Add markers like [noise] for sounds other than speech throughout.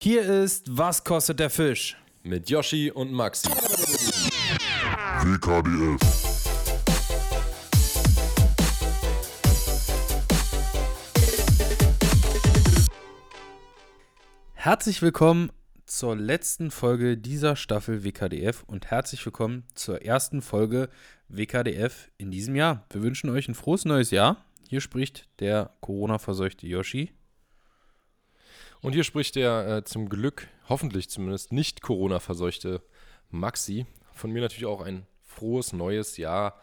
Hier ist Was kostet der Fisch? Mit Yoshi und Maxi. WKDF. Herzlich willkommen zur letzten Folge dieser Staffel WKDF und herzlich willkommen zur ersten Folge WKDF in diesem Jahr. Wir wünschen euch ein frohes neues Jahr. Hier spricht der Corona-verseuchte Yoshi. Und hier spricht der äh, zum Glück, hoffentlich zumindest, nicht Corona-verseuchte Maxi. Von mir natürlich auch ein frohes neues Jahr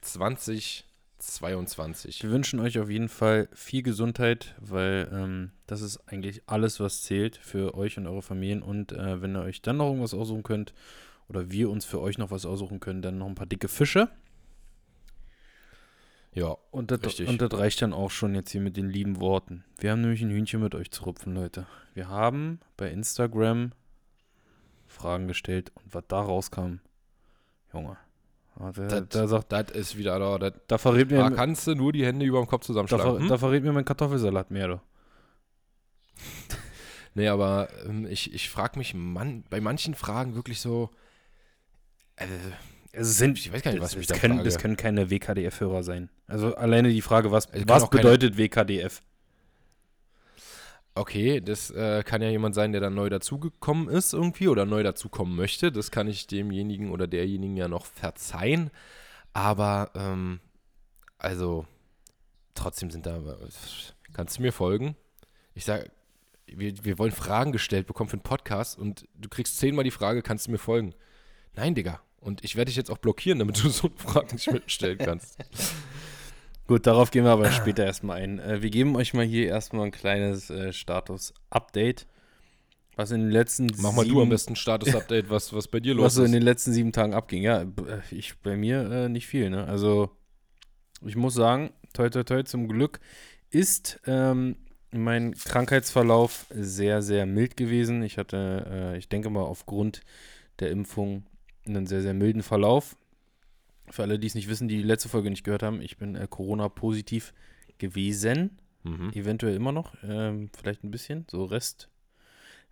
2022. Wir wünschen euch auf jeden Fall viel Gesundheit, weil ähm, das ist eigentlich alles, was zählt für euch und eure Familien. Und äh, wenn ihr euch dann noch irgendwas aussuchen könnt oder wir uns für euch noch was aussuchen können, dann noch ein paar dicke Fische. Ja, Und das, Richtig. und das reicht dann auch schon jetzt hier mit den lieben Worten. Wir haben nämlich ein Hühnchen mit euch zu rupfen, Leute. Wir haben bei Instagram Fragen gestellt und was da rauskam, Junge. Da, da, das, da, sagt, das ist wieder da. Das, da, verrät mir, da kannst du nur die Hände über dem Kopf da, zusammenschlagen. ver, hm? da verrät mir mein Kartoffelsalat mehr, du. [laughs] Nee, aber ähm, ich, ich frage mich man, bei manchen Fragen wirklich so. Äh, Es sind, Ich weiß gar nicht, was das, mich das da können, frage. das können keine WKDF-Hörer sein. Also alleine die Frage, was, was bedeutet WKDF? okay, das äh, kann ja jemand sein, der dann neu dazugekommen ist irgendwie oder neu dazukommen möchte. Das kann ich demjenigen oder derjenigen ja noch verzeihen. Aber, ähm, also, trotzdem sind da. Kannst du mir folgen? Ich sage, wir, wir wollen Fragen gestellt bekommen für einen Podcast und du kriegst zehnmal die Frage, kannst du mir folgen? Nein, Digga. Und ich werde dich jetzt auch blockieren, damit du [laughs] so Fragen nicht mehr stellen [laughs] kannst. Gut, darauf gehen wir aber später erstmal ein. Äh, wir geben euch mal hier erstmal ein kleines äh, Status-Update. Was in den letzten Mach mal sieben, du am besten Status-Update, was, was bei dir [laughs] los was so in ist. den letzten sieben Tagen abging. Ja, äh, ich bei mir äh, nicht viel, ne? Also ich muss sagen, toi toi toi, zum Glück ist ähm, mein Krankheitsverlauf sehr, sehr mild gewesen. Ich hatte, äh, ich denke mal, aufgrund der Impfung einen sehr, sehr milden Verlauf. Für alle, die es nicht wissen, die die letzte Folge nicht gehört haben, ich bin äh, Corona-positiv gewesen. Mhm. Eventuell immer noch, ähm, vielleicht ein bisschen, so Rest,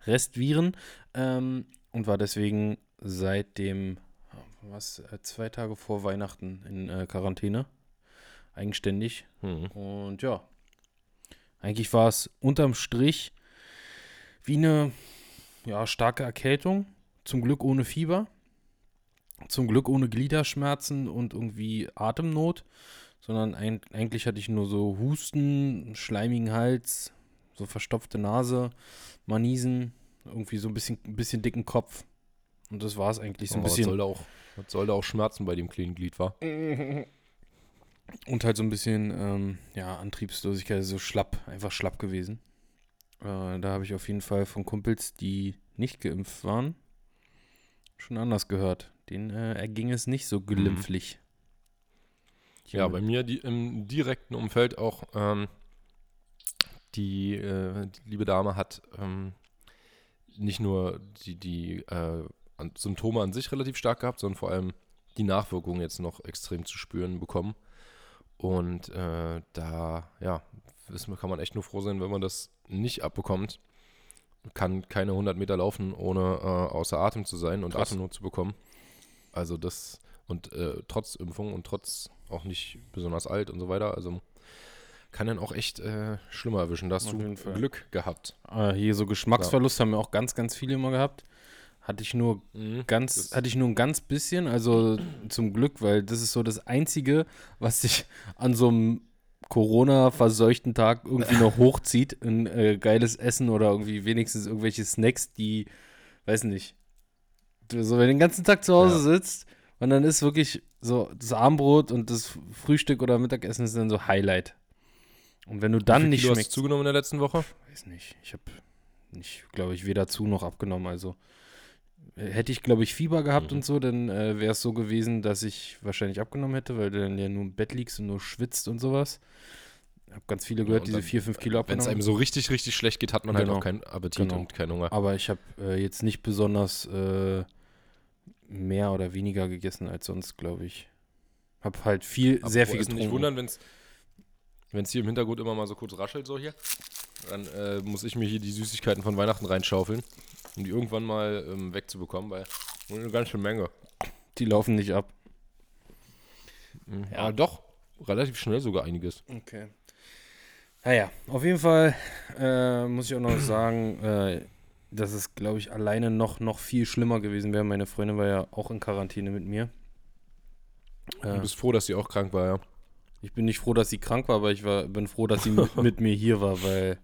Restviren. Ähm, und war deswegen seit dem, was, äh, zwei Tage vor Weihnachten in äh, Quarantäne. Eigenständig. Mhm. Und ja, eigentlich war es unterm Strich wie eine ja, starke Erkältung. Zum Glück ohne Fieber. Zum Glück ohne Gliederschmerzen und irgendwie Atemnot. Sondern ein, eigentlich hatte ich nur so Husten, schleimigen Hals, so verstopfte Nase, Manisen, irgendwie so ein bisschen, ein bisschen dicken Kopf. Und das war es eigentlich so ein was bisschen. soll da auch, was soll da auch schmerzen bei dem kleinen Glied, war? Und halt so ein bisschen, ähm, ja, Antriebslosigkeit, so schlapp, einfach schlapp gewesen. Äh, da habe ich auf jeden Fall von Kumpels, die nicht geimpft waren, schon anders gehört. Denen äh, erging es nicht so glimpflich. Ja, bei mir die, im direkten Umfeld auch ähm, die, äh, die liebe Dame hat ähm, nicht nur die, die äh, Symptome an sich relativ stark gehabt, sondern vor allem die Nachwirkungen jetzt noch extrem zu spüren bekommen. Und äh, da, ja, kann man echt nur froh sein, wenn man das nicht abbekommt. Kann keine 100 Meter laufen, ohne äh, außer Atem zu sein und Krass. Atemnot zu bekommen. Also das, und äh, trotz Impfung und trotz auch nicht besonders alt und so weiter, also kann dann auch echt äh, schlimmer erwischen. Da hast du. Glück gehabt. Äh, hier so Geschmacksverlust haben wir auch ganz, ganz viele immer gehabt. Hatte ich nur ganz, Das- hatte ich nur ein ganz bisschen, also zum Glück, weil das ist so das Einzige, was sich an so einem Corona-verseuchten Tag irgendwie noch hochzieht. Ein äh, geiles Essen oder irgendwie wenigstens irgendwelche Snacks, die, weiß nicht, so, wenn du den ganzen Tag zu Hause Ja. sitzt und dann ist wirklich so das Abendbrot und das Frühstück oder Mittagessen ist dann so Highlight. Und wenn du dann Wie nicht Kilo hast du schmeckst, zugenommen in der letzten Woche? weiß nicht, ich habe nicht, glaube ich, weder zu noch abgenommen. Also hätte ich, glaube ich, Fieber gehabt Mhm. und so, dann äh, wäre es so gewesen, dass ich wahrscheinlich abgenommen hätte, weil du dann ja nur im Bett liegst und nur schwitzt und sowas. Ich habe ganz viele gehört, und diese dann, 4, 5 Kilo Wenn es abgenommen. einem so richtig, richtig schlecht geht, hat man halt Genau. auch keinen Appetit Genau. und keinen Hunger. Aber ich habe äh, jetzt nicht besonders äh, mehr oder weniger gegessen als sonst, glaube ich. Hab halt viel, sehr viel getrunken. Nicht wundern, wenn es hier im Hintergrund immer mal so kurz raschelt, so hier. Dann äh, muss ich mir hier die Süßigkeiten von Weihnachten reinschaufeln, um die irgendwann mal ähm, wegzubekommen, weil eine ganze Menge. Die laufen nicht ab. Mhm. Ja, doch. Relativ schnell sogar einiges. Okay. Naja, auf jeden Fall äh, muss ich auch noch sagen, äh, dass es, glaube ich, alleine noch, noch viel schlimmer gewesen wäre. Meine Freundin war ja auch in Quarantäne mit mir. Äh, du bist froh, dass sie auch krank war, ja. Ich bin nicht froh, dass sie krank war, aber ich war, bin froh, dass sie mit, [laughs] mit mir hier war, weil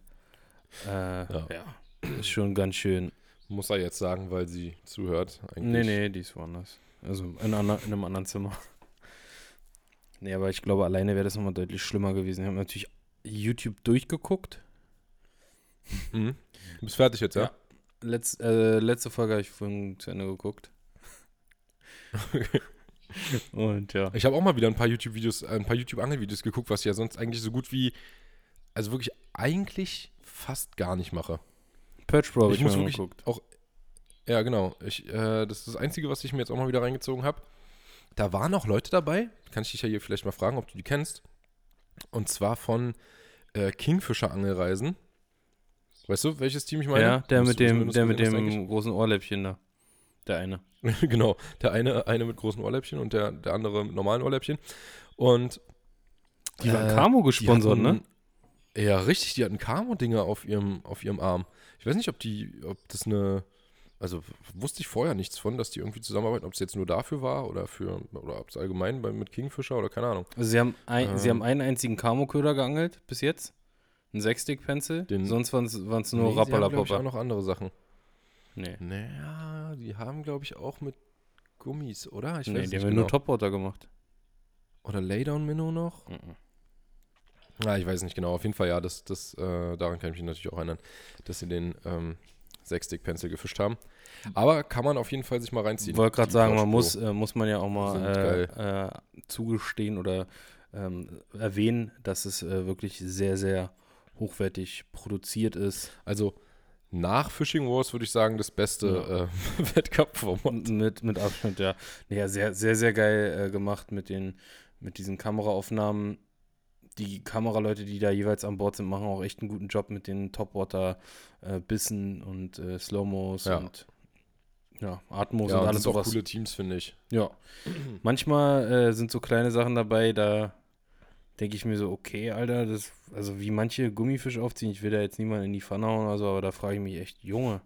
äh, ja. ja, ist schon ganz schön. Muss er jetzt sagen, weil sie zuhört. Eigentlich. Nee, nee, die ist woanders. Also in, in einem anderen Zimmer. [laughs] Nee, aber ich glaube, alleine wäre das nochmal deutlich schlimmer gewesen. Ich habe natürlich YouTube durchgeguckt. Mhm. Du bist fertig jetzt, ja? ja. Letz, äh, letzte Folge habe ich vorhin zu Ende geguckt. [laughs] Und ja. Ich habe auch mal wieder ein paar YouTube-Videos, ein paar YouTube-Angelvideos geguckt, was ich ja sonst eigentlich so gut wie, also wirklich eigentlich fast gar nicht mache. Perch Pro habe ich, ich muss wirklich geguckt. auch, ja genau, ich, äh, das ist das Einzige, was ich mir jetzt auch mal wieder reingezogen habe. Da waren auch Leute dabei, kann ich dich ja hier vielleicht mal fragen, ob du die kennst. Und zwar von äh, Kingfisher Angelreisen. Weißt du, welches Team ich meine? Ja, der mit dem, der mit dem großen Ohrläppchen da. Der eine. [laughs] genau, der eine, eine mit großen Ohrläppchen und der, der andere mit normalen Ohrläppchen. Und die waren äh, Camo gesponsert, ne? Ja, richtig, die hatten Camo-Dinger auf ihrem, auf ihrem Arm. Ich weiß nicht, ob die, ob das eine, also wusste ich vorher nichts von, dass die irgendwie zusammenarbeiten, ob es jetzt nur dafür war oder für, oder ob es allgemein bei, mit Kingfisher oder keine Ahnung. Also sie haben, ein, ähm, sie haben einen einzigen Camo-Köder geangelt bis jetzt. Ein Sechstick-Pencil. Sonst waren es nur nee, Rappalapopper. Ich auch noch andere Sachen. Nee. Naja, die haben, glaube ich, auch mit Gummis, oder? Ich nee, die haben genau. nur Topwater gemacht. Oder Laydown-Minnow noch? Mhm. Ja, ich weiß nicht genau. Auf jeden Fall, ja, das, das, äh, daran kann ich mich natürlich auch erinnern, dass sie den ähm, Sechstick-Pencil gefischt haben. Aber kann man auf jeden Fall sich mal reinziehen. Ich wollte gerade sagen, man muss, äh, muss man ja auch mal äh, äh, zugestehen oder ähm, erwähnen, dass es äh, wirklich sehr, sehr hochwertig produziert ist. Also nach Fishing Wars würde ich sagen, das beste ja. äh, [laughs] Wettkampfformat. Mit, mit Abstand, ja. Ja, sehr, sehr, sehr geil äh, gemacht mit, den, mit diesen Kameraaufnahmen. Die Kameraleute, die da jeweils an Bord sind, machen auch echt einen guten Job mit den Topwater-Bissen äh, und äh, Slow-Mos ja. und ja, Atmos ja, und alles sowas. auch coole Teams, finde ich. Ja. Manchmal äh, sind so kleine Sachen dabei, da denke ich mir so, okay, Alter, das, also wie manche Gummifisch aufziehen, ich will da jetzt niemanden in die Pfanne hauen oder so, aber da frage ich mich echt, Junge.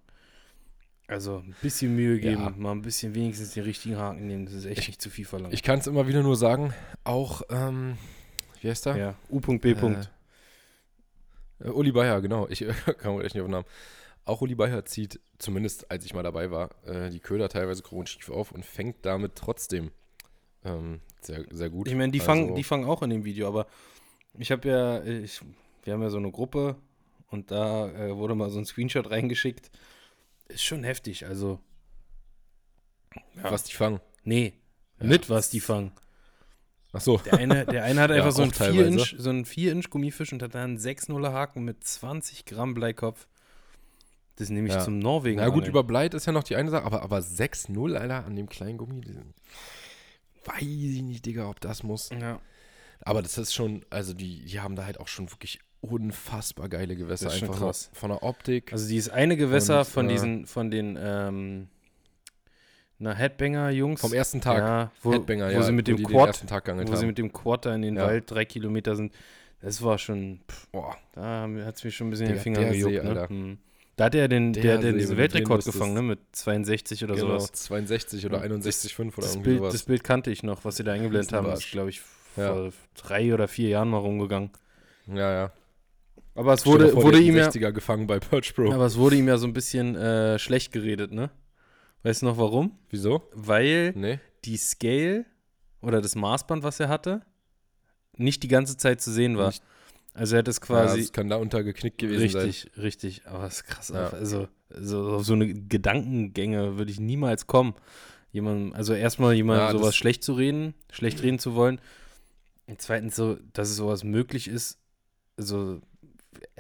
Also ein bisschen Mühe geben, ja. mal ein bisschen wenigstens den richtigen Haken nehmen, das ist echt ich, nicht zu viel verlangt. Ich kann es immer wieder nur sagen, auch, ähm, wie heißt der? Ja, U.B. Äh, äh, Uli Bayer, genau, ich [laughs] kam echt nicht auf den Namen. Auch Uli Bayer zieht, zumindest als ich mal dabei war, äh, die Köder teilweise schief auf und fängt damit trotzdem ähm, sehr, sehr gut. Ich meine, die, also, fangen, die fangen auch in dem Video, aber ich habe ja, ich, wir haben ja so eine Gruppe und da äh, wurde mal so ein Screenshot reingeschickt. Ist schon heftig, also. Ja. Was die fangen? Nee, ja. mit was die fangen. Ach so. Der eine, der eine hat [laughs] einfach ja, so einen 4-Inch so 4 Gummifisch und hat dann einen 6-0er Haken mit 20 Gramm Bleikopf. Das nehme ich ja. zum Norwegen. Na gut, über Bleit ist ja noch die eine Sache, aber, aber 6-0, Alter, an dem kleinen Gummi weiß ich nicht, Digga, ob das muss. Ja. Aber das ist schon, also die, die haben da halt auch schon wirklich unfassbar geile Gewässer. Das ist einfach krass. von der Optik. Also dieses eine Gewässer und, von äh, diesen, von den, ähm, na, Headbanger-Jungs. Vom ersten Tag. Ja, wo, Headbanger, wo ja, sie mit dem Quad, wo haben. sie mit dem Quad da in den ja. Wald drei Kilometer sind. Das war schon, pff, boah, da hat es mir schon ein bisschen der, den Finger gejuckt, ne? Hm. Da hat er den, der, der, der diesen Weltrekord gefangen, ne? Mit 62 oder genau, sowas. 62 oder 61,5 oder das Bild, sowas. Das Bild kannte ich noch, was sie da eingeblendet haben. Das ist, glaube ich, vor ja. drei oder vier Jahren mal rumgegangen. Ja, ja. Aber es wurde, vor, wurde ihm ja. gefangen bei Perch Pro. Aber es wurde ihm ja so ein bisschen äh, schlecht geredet, ne? Weißt du noch warum? Wieso? Weil nee. die Scale oder das Maßband, was er hatte, nicht die ganze Zeit zu sehen war. Nicht also er hat es quasi. Ja, das kann da untergeknickt gewesen richtig, sein. Richtig, richtig. Aber es ist krass. Ja. Also so, auf so eine Gedankengänge würde ich niemals kommen. Jemand, also erstmal jemand ja, sowas schlecht zu reden, schlecht reden zu wollen. Und zweitens so, dass es sowas möglich ist. Also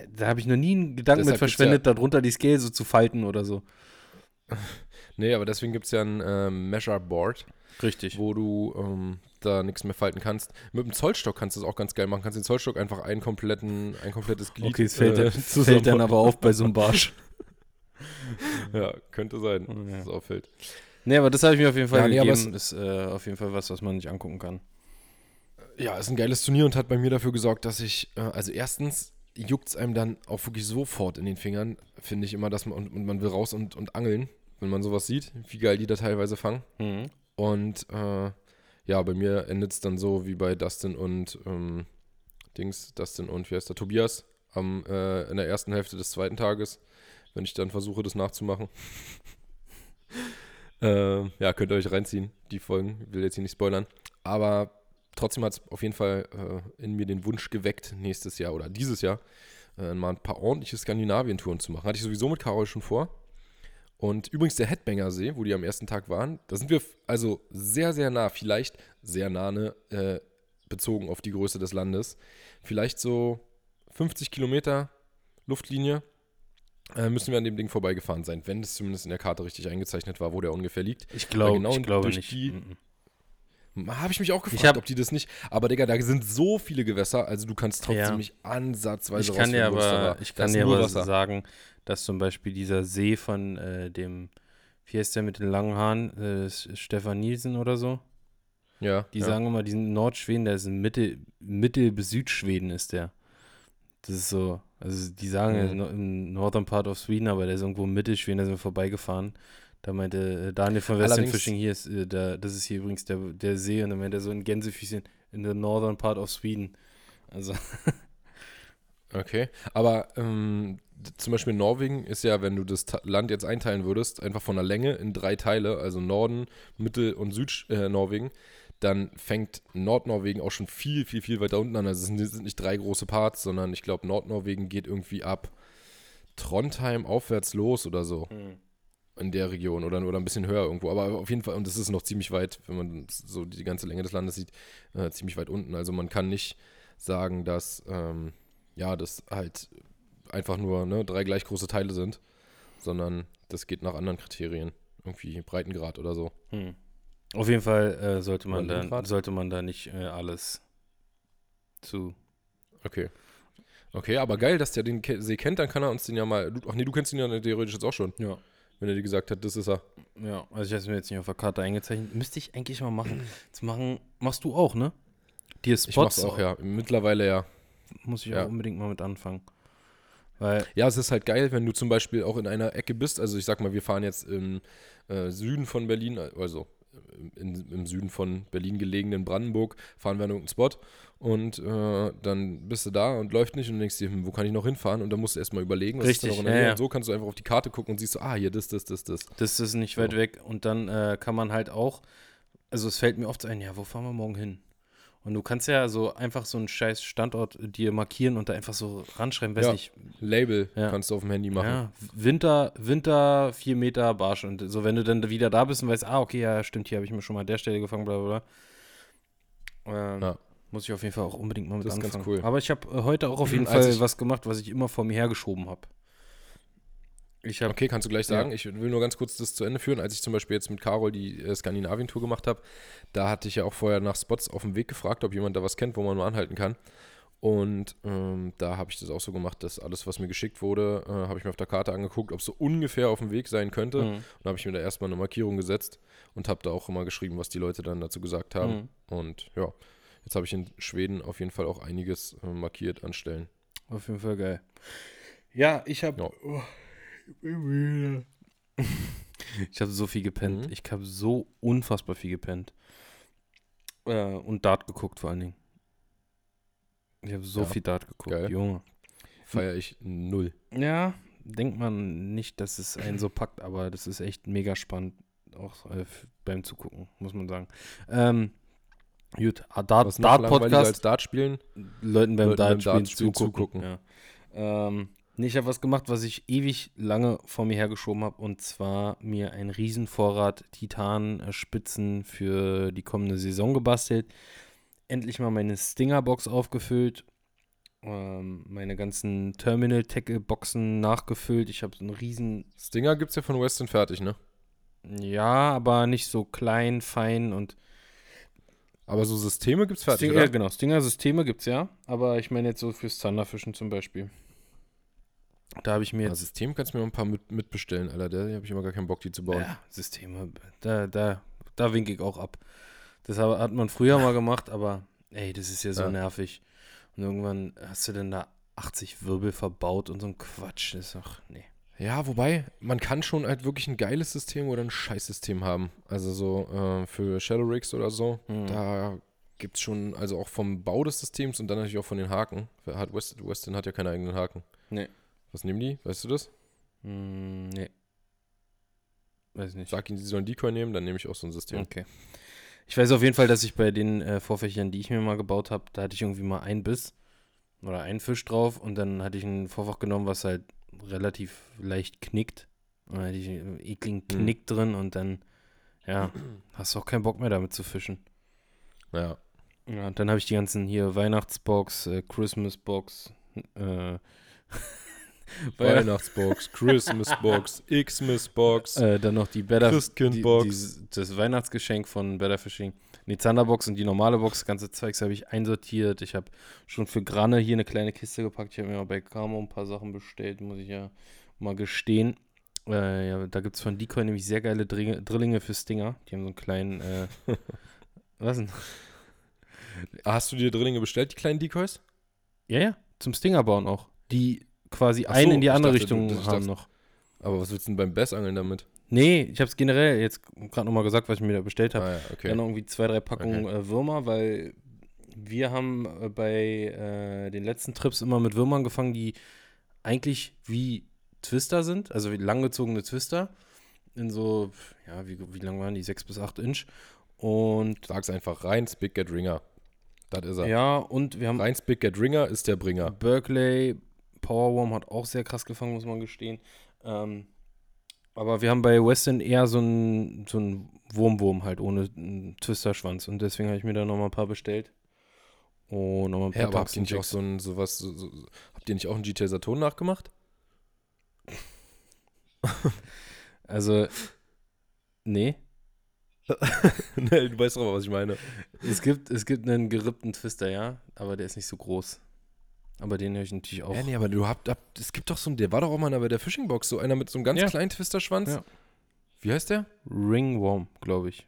da habe ich noch nie einen Gedanken mit verschwendet, ja darunter die Scale so zu falten oder so. [laughs] nee, aber deswegen gibt es ja ein äh, Measure Board. Richtig. wo du ähm, da nichts mehr falten kannst. Mit dem Zollstock kannst du es auch ganz geil machen. Kannst den Zollstock einfach einen kompletten, ein komplettes Glied Okay, es fällt, äh, fällt dann aber auf bei so einem Barsch. [laughs] Ja, könnte sein, Ja. dass es auffällt. nee, aber das habe ich mir auf jeden Fall Ja, nee, gegeben. ist äh, auf jeden Fall was, was man nicht angucken kann. Ja, ist ein geiles Turnier und hat bei mir dafür gesorgt, dass ich, äh, also erstens juckt es einem dann auch wirklich sofort in den Fingern, finde ich immer, dass man, und, und man will raus und, und angeln, wenn man sowas sieht, wie geil die da teilweise fangen. Mhm. Und äh, ja, bei mir endet es dann so wie bei Dustin und ähm, Dings, Dustin und wie heißt der, Tobias, am, äh, in der ersten Hälfte des zweiten Tages, wenn ich dann versuche, das nachzumachen. [laughs] äh, ja, könnt ihr euch reinziehen, die Folgen, will jetzt hier nicht spoilern. Aber trotzdem hat es auf jeden Fall äh, in mir den Wunsch geweckt, nächstes Jahr oder dieses Jahr äh, mal ein paar ordentliche Skandinavien-Touren zu machen. Hatte ich sowieso mit Carol schon vor. Und übrigens der Headbanger See, wo die am ersten Tag waren, da sind wir also sehr, sehr nah, vielleicht sehr nah, ne, äh, bezogen auf die Größe des Landes. Vielleicht so 50 Kilometer Luftlinie äh, müssen wir an dem Ding vorbeigefahren sein, wenn es zumindest in der Karte richtig eingezeichnet war, wo der ungefähr liegt. Ich glaube genau ich glaube nicht. die- Mhm. Habe ich mich auch gefragt, ob die das nicht. Aber Digga, da sind so viele Gewässer, also du kannst trotzdem Ja. nicht ansatzweise Ich kann dir aber, ich kann dir aber sagen, dass zum Beispiel dieser See von äh, dem, wie heißt der mit den langen Haaren, äh, Stefan Nielsen oder so? Ja, Die ja. sagen immer, die sind in Nordschweden, der ist in Mitte, Mittel- bis Südschweden ist der. Das ist so, also die sagen Mhm. im Northern Part of Sweden, aber der ist irgendwo im Mittelschweden, da sind wir vorbeigefahren. Da meinte äh, Daniel von Western Fishing, hier ist, äh, der, das ist hier übrigens der, der See und dann meinte er so in Gänsefüßchen in the Northern Part of Sweden. Also, [laughs] Okay, aber ähm, zum Beispiel Norwegen ist ja, wenn du das Ta Land jetzt einteilen würdest, einfach von der Länge in drei Teile, also Norden, Mittel- und Südnorwegen, äh, dann fängt Nordnorwegen auch schon viel, viel, viel weiter unten an. Also es sind, es sind nicht drei große Parts, sondern ich glaube, Nordnorwegen geht irgendwie ab Trondheim aufwärts los oder so in der Region oder, oder ein bisschen höher irgendwo. Aber auf jeden Fall, und das ist noch ziemlich weit, wenn man so die ganze Länge des Landes sieht, äh, ziemlich weit unten. Also man kann nicht sagen, dass ähm, ja, das halt einfach nur ne, drei gleich große Teile sind, sondern das geht nach anderen Kriterien. Irgendwie Breitengrad oder so. Hm. Auf jeden Fall äh, sollte, man da, sollte man da nicht äh, alles zu. Okay. Okay, aber geil, dass der den See kennt, dann kann er uns den ja mal. Du, ach nee, du kennst ihn ja theoretisch jetzt auch schon, Ja. wenn er dir gesagt hat, das ist er. Ja, also ich habe es mir jetzt nicht auf der Karte eingezeichnet. Müsste ich eigentlich mal machen. Das machen, machst du auch, ne? Dir Spots Ich mach's auch, ja. Mittlerweile ja. Muss ich Ja. auch unbedingt mal mit anfangen. Weil, Ja, es ist halt geil, wenn du zum Beispiel auch in einer Ecke bist. Also ich sag mal, wir fahren jetzt im äh, Süden von Berlin, also in, im Süden von Berlin gelegenen Brandenburg, fahren wir an irgendeinen Spot und äh, dann bist du da und läuft nicht und denkst dir, hm, wo kann ich noch hinfahren? Und dann musst du erstmal überlegen, was ist da Richtig, noch in der ja, Nähe. ja. Und so kannst du einfach auf die Karte gucken und siehst so, ah, hier das, das, das, das. das ist nicht weit So. weg. Und dann äh, kann man halt auch, also es fällt mir oft ein, ja, wo fahren wir morgen hin? Und du kannst ja so einfach so einen scheiß Standort dir markieren und da einfach so ranschreiben, weiß Ja. nicht, Label Ja. kannst du auf dem Handy machen. Ja, Winter, Winter, 4 Meter Barsch. Und so, wenn du dann wieder da bist und weißt, ah, okay, ja, stimmt, hier habe ich mir schon mal an der Stelle gefangen, bla bla bla. Ähm, Ja. Muss ich auf jeden Fall auch unbedingt mal mit Das ist ganz anfangen. cool. Aber ich habe äh, heute auch auf [clears throat] jeden Fall ich- was gemacht, was ich immer vor mir hergeschoben habe. Ich habe Okay, kannst du gleich Ja. sagen. Ich will nur ganz kurz das zu Ende führen. Als ich zum Beispiel jetzt mit Carol die äh, Skandinavien-Tour gemacht habe, da hatte ich ja auch vorher nach Spots auf dem Weg gefragt, ob jemand da was kennt, wo man mal anhalten kann. Und ähm, da habe ich das auch so gemacht, dass alles, was mir geschickt wurde, äh, habe ich mir auf der Karte angeguckt, ob es so ungefähr auf dem Weg sein könnte. Mhm. Und da habe ich mir da erstmal eine Markierung gesetzt und habe da auch immer geschrieben, was die Leute dann dazu gesagt haben. Mhm. Und ja, jetzt habe ich in Schweden auf jeden Fall auch einiges äh, markiert an Stellen. Auf jeden Fall geil. Ja, ich habe. Ja. Oh, ich bin müde. ich habe so viel gepennt. Mhm. Ich habe so unfassbar viel gepennt. Äh, und Dart geguckt vor allen Dingen. Ich habe so Ja, viel Dart geguckt, geil. Junge. Feiere ich null. Ja, denkt man nicht, dass es einen so packt, aber das ist echt mega spannend, auch äh, beim Zugucken, muss man sagen. Ähm, gut, ah, Dart, Dart Podcast. als Dart spielen? Leuten beim Leuten beim Dartspielen Dartspielen zugucken. zugucken. Ja. Ähm, nee, ich habe was gemacht, was ich ewig lange vor mir hergeschoben habe, und zwar mir einen Riesenvorrat Titan-Spitzen für die kommende Saison gebastelt. Endlich mal meine Stinger-Box aufgefüllt. Ähm, meine ganzen Terminal-Tackle-Boxen nachgefüllt. Ich habe so einen riesen Stinger gibt es ja von Weston fertig, ne? Ja, aber nicht so klein, fein und. Aber so Systeme gibt's fertig, Sting, oder? ja, genau. Stinger-Systeme gibt's ja. Aber ich meine jetzt so fürs Zanderfischen zum Beispiel. Da habe ich mir Ja. System kannst du mir ein paar mit, mitbestellen, Alter. Da habe ich immer gar keinen Bock, die zu bauen. Ja, Systeme. Da, da, da winke ich auch ab. Das hat man früher mal gemacht, aber ey, das ist ja so Ja. nervig. Und irgendwann hast du dann da 80 Wirbel verbaut und so ein Quatsch. Das ist doch, nee. Ja, wobei, man kann schon halt wirklich ein geiles System oder ein Scheißsystem haben. Also so äh, für Shadow Rigs oder so. Hm. Da gibt es schon, also auch vom Bau des Systems und dann natürlich auch von den Haken. Hat West, Weston hat ja keine eigenen Haken. Nee. Was nehmen die? Weißt du das? Hm, nee. Weiß nicht. Sag ihnen, sie sollen Decoy nehmen, dann nehme ich auch so ein System. Okay. Ich weiß auf jeden Fall, dass ich bei den äh, Vorfächern, die ich mir mal gebaut habe, da hatte ich irgendwie mal einen Biss oder einen Fisch drauf und dann hatte ich ein Vorfach genommen, was halt relativ leicht knickt. Und dann hatte ich einen ekligen Knick drin und dann, ja, hast du auch keinen Bock mehr damit zu fischen. Ja. Ja, und dann habe ich die ganzen hier Weihnachtsbox, äh, Christmasbox, äh, [laughs] Weihnachtsbox, Christmasbox, [laughs] Xmasbox, äh, dann noch die Better die, Christkindbox. die, das Weihnachtsgeschenk von Better Fishing. Die Thunderbox und die normale Box, das ganze Zeugs habe ich einsortiert. Ich habe schon für Granne hier eine kleine Kiste gepackt. Ich habe mir mal bei Camo ein paar Sachen bestellt, muss ich ja mal gestehen. Äh, ja, da gibt es von Decoy nämlich sehr geile Dringe, Drillinge für Stinger. Die haben so einen kleinen, äh, [laughs] was denn? Hast du dir Drillinge bestellt, die kleinen Decoys? Ja, ja, zum Stinger bauen auch. Die quasi Ach einen so, in die andere dachte, du- Richtung ich haben dachte- noch. Aber was willst du denn beim Bassangeln damit? Nee, ich habe es generell jetzt gerade nochmal gesagt, was ich mir da bestellt habe. Ah ja, okay. Dann irgendwie zwei, drei Packungen äh, Würmer, weil wir haben äh, bei äh, den letzten Trips immer mit Würmern gefangen, die eigentlich wie Twister sind, also wie langgezogene Twister. In so, ja, wie, wie lang waren die? Sechs bis acht Inch. Und Sag's einfach rein, Big Get Ringer. Das ist er. ja, und wir haben Rein Big Get Ringer ist der Bringer. Berkeley Powerworm hat auch sehr krass gefangen, muss man gestehen. Ähm, aber wir haben bei Weston eher so einen so einen Wurmwurm halt ohne einen Twisterschwanz und deswegen habe ich mir da nochmal ein paar bestellt. Und nochmal ein paar Ja, aber habt ihr nicht auch so ein sowas, so, so, habt ihr nicht auch einen GTA Saturn nachgemacht? [laughs] Also, nee. [laughs] nee, du weißt doch, was ich meine. Es gibt, es gibt einen gerippten Twister, ja, aber der ist nicht so groß. Aber den höre ich natürlich auch. Ja, nee, aber du habt, habt, es gibt doch so einen, der war doch auch mal bei der Fishingbox, so einer mit so einem ganz Ja. kleinen Twisterschwanz. Ja. Wie heißt der? Ringworm, glaube ich.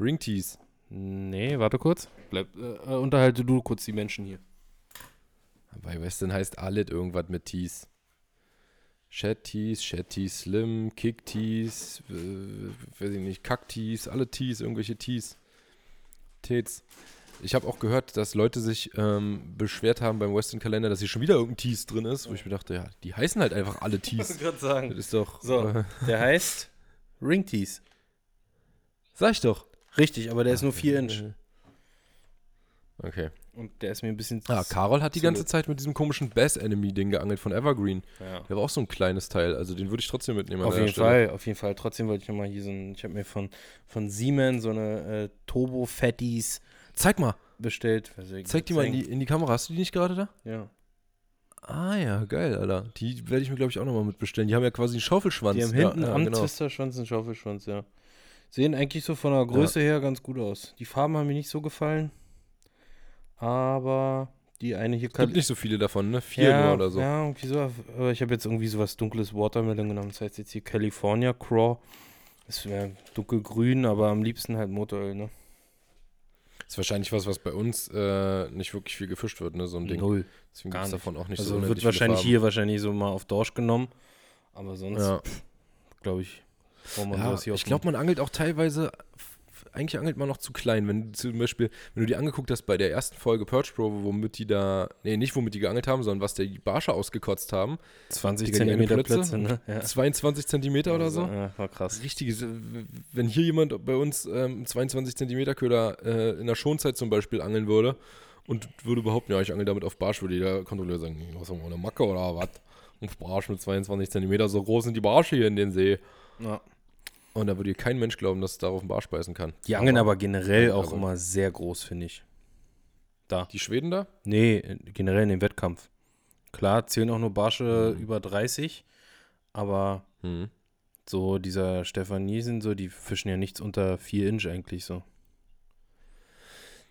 Ringtease. Nee, warte kurz. Bleib, äh, äh, unterhalte du kurz die Menschen hier. Bei Western heißt alles irgendwas mit Tees. Shed Tees, Shed Tees Slim, Kick Tees, äh, weiß ich nicht, Kack Tees, alle Tees, irgendwelche Tees. Tets. Ich habe auch gehört, dass Leute sich ähm, beschwert haben beim Western-Kalender, dass hier schon wieder irgendein Tees drin ist, wo ich mir dachte, ja, die heißen halt einfach alle [laughs] Tees. gerade Das sagen. ist doch. So. Äh, Der heißt Ringtease. sag ich doch. Richtig, aber der ist nur 4 Inch. Okay. Und der ist mir ein bisschen. Ah, Carol hat die ganze. Zeit mit diesem komischen Bass-Enemy-Ding geangelt von Evergreen. Ja. Der war auch so ein kleines Teil, also den würde ich trotzdem mitnehmen. Auf jeden Stelle. Fall, auf jeden Fall. Trotzdem wollte ich nochmal hier so ein. Ich habe mir von, von Siemens so eine äh, Turbo Fatties Zeig mal, bestellt. Ich zeig die mal in die, in die Kamera. Hast du die nicht gerade da? Ja. Ah ja, geil, Alter. Die werde ich mir, glaube ich, auch nochmal mitbestellen. Die haben ja quasi einen Schaufelschwanz. Die haben hinten ja, ja, am genau. Twisterschwanz einen Schaufelschwanz, ja. Sehen eigentlich so von der Größe her ganz gut aus. Die Farben haben mir nicht so gefallen. Aber die eine hier Gibt nicht so viele davon, ne? Vier ja, nur oder so. Ja, irgendwie so. Aber ich habe jetzt irgendwie sowas dunkles Watermelon genommen. Das heißt jetzt hier California Craw. Das wäre dunkelgrün, aber am liebsten halt Motoröl, ne? Ist wahrscheinlich was, was bei uns äh, nicht wirklich viel gefischt wird, ne? So ein Ding. Null. Deswegen gibt es davon auch nicht Also so wird unendlich wahrscheinlich hier wahrscheinlich so mal auf Dorsch genommen. Aber sonst, Ja. glaube ich, braucht man Ja, sowas hier ich glaube, man angelt auch teilweise, eigentlich angelt man noch zu klein. Wenn du zum Beispiel, wenn du die angeguckt hast bei der ersten Folge Perch Pro, womit die da, nee, nicht womit die geangelt haben, sondern was die Barsche ausgekotzt haben, 20 Digga, die eine Zentimeter Plötze? Plätze, ne? Ja. 22 Zentimeter oder so. Ja, war krass. Richtiges, äh, wenn hier jemand bei uns ähm, 22 Zentimeter Köder äh, in der Schonzeit zum Beispiel angeln würde und würde behaupten, ja, ich angel damit auf Barsch, würde der Kontrolleur sagen, was haben wir, eine Macke oder was? Auf Barsch mit 22 Zentimeter, so groß sind die Barsche hier in den See. Ja. Und da würde dir kein Mensch glauben, dass es darauf einen Barsch beißen kann. Die angeln aber generell Ja, auch aber- immer sehr groß, finde ich. Da. Die Schweden da? Nee, generell in dem Wettkampf. Klar, zählen auch nur Barsche Mhm. über 30, aber Hm. So dieser Stefanisen, so, die fischen ja nichts unter 4 Inch eigentlich so.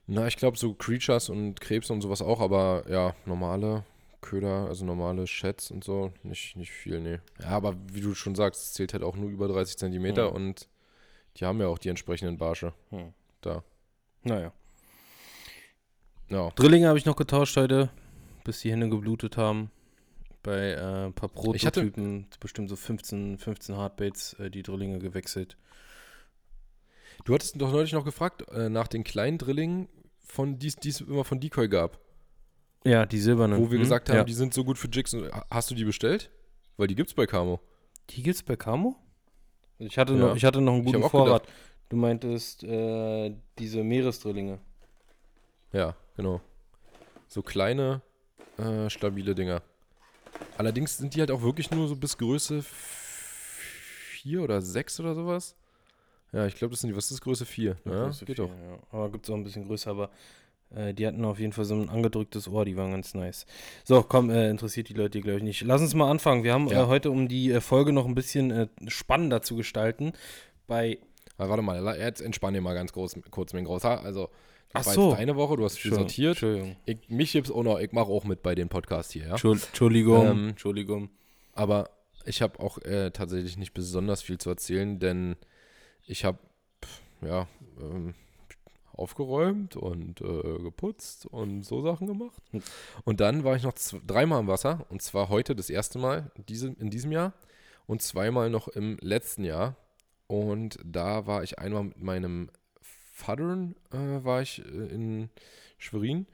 Na, ich glaube so Creatures und Krebs und sowas auch, aber ja, normale Köder, also normale Sheds und so, nicht, nicht viel, nee. Ja, aber wie du schon sagst, es zählt halt auch nur über 30 Zentimeter Mhm. und die haben ja auch die entsprechenden Barsche Hm. da. Naja. Ja, Drillinge habe ich noch getauscht heute, bis die Hände geblutet haben. Bei äh, ein paar Prototypen, bestimmt so 15, 15 Hardbaits, äh, die Drillinge gewechselt. du hattest doch neulich noch gefragt äh, nach den kleinen Drillingen, von die es immer von Decoy gab, Ja, die silbernen. wo wir hm? gesagt haben, ja. die sind so gut für Jigs. Hast du die bestellt? Weil die gibt's bei Camo. Die gibt's bei Camo? Ich hatte, Ja. noch, ich hatte noch einen guten Vorrat. Du meintest äh, diese Meeresdrillinge. Ja, genau. So kleine, äh, stabile Dinger. Allerdings sind die halt auch wirklich nur so bis Größe 4 oder 6 oder sowas. Ja, ich glaube, das sind die, was ist Größe 4? Ja, Größe geht vier, doch. Ja. Aber gibt's auch ein bisschen größer, aber äh, die hatten auf jeden Fall so ein angedrücktes Ohr, die waren ganz nice. So, komm, äh, interessiert die Leute, glaube ich, nicht. Lass uns mal anfangen. Wir haben Ja. äh, heute, um die äh, Folge noch ein bisschen äh, spannender zu gestalten, bei Aber warte mal, jetzt entspann dir mal ganz groß, kurz, mein Großer. Also, Ach das war so. jetzt deine Woche, du hast viel sortiert. Entschuldigung. Ich, mich gibt's auch noch, ich mache auch mit bei den Podcasts hier, ja. Entschuld- Entschuldigung. Ähm, Entschuldigung. Aber ich habe auch äh, tatsächlich nicht besonders viel zu erzählen, denn ich habe ja ähm, aufgeräumt und äh, geputzt und so Sachen gemacht. Hm. Und dann war ich noch dreimal im Wasser und zwar heute das erste Mal diese, in diesem Jahr und zweimal noch im letzten Jahr. Und da war ich einmal mit meinem Vater, äh, war ich äh, in Schwerin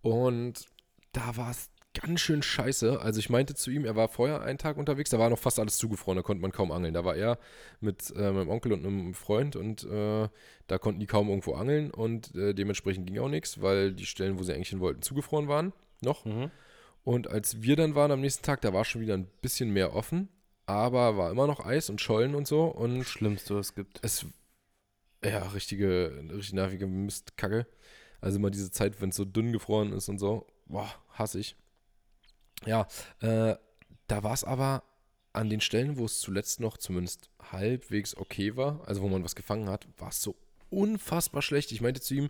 und da war es ganz schön scheiße. Also ich meinte zu ihm, er war vorher einen Tag unterwegs, da war noch fast alles zugefroren, da konnte man kaum angeln. Da war er mit äh, meinem Onkel und einem Freund und äh, da konnten die kaum irgendwo angeln und äh, dementsprechend ging auch nichts, weil die Stellen, wo sie eigentlich hin wollten, zugefroren waren noch. Mhm. Und als wir dann waren am nächsten Tag, da war schon wieder ein bisschen mehr offen, aber war immer noch Eis und Schollen und so und Das Schlimmste, was es gibt. es, ja, richtige, richtig nervige Mistkacke. Also immer diese Zeit, wenn es so dünn gefroren ist und so, boah, hasse ich. Ja, äh, da war es aber an den Stellen, wo es zuletzt noch zumindest halbwegs okay war, also wo man was gefangen hat, war es so unfassbar schlecht. Ich meinte zu ihm,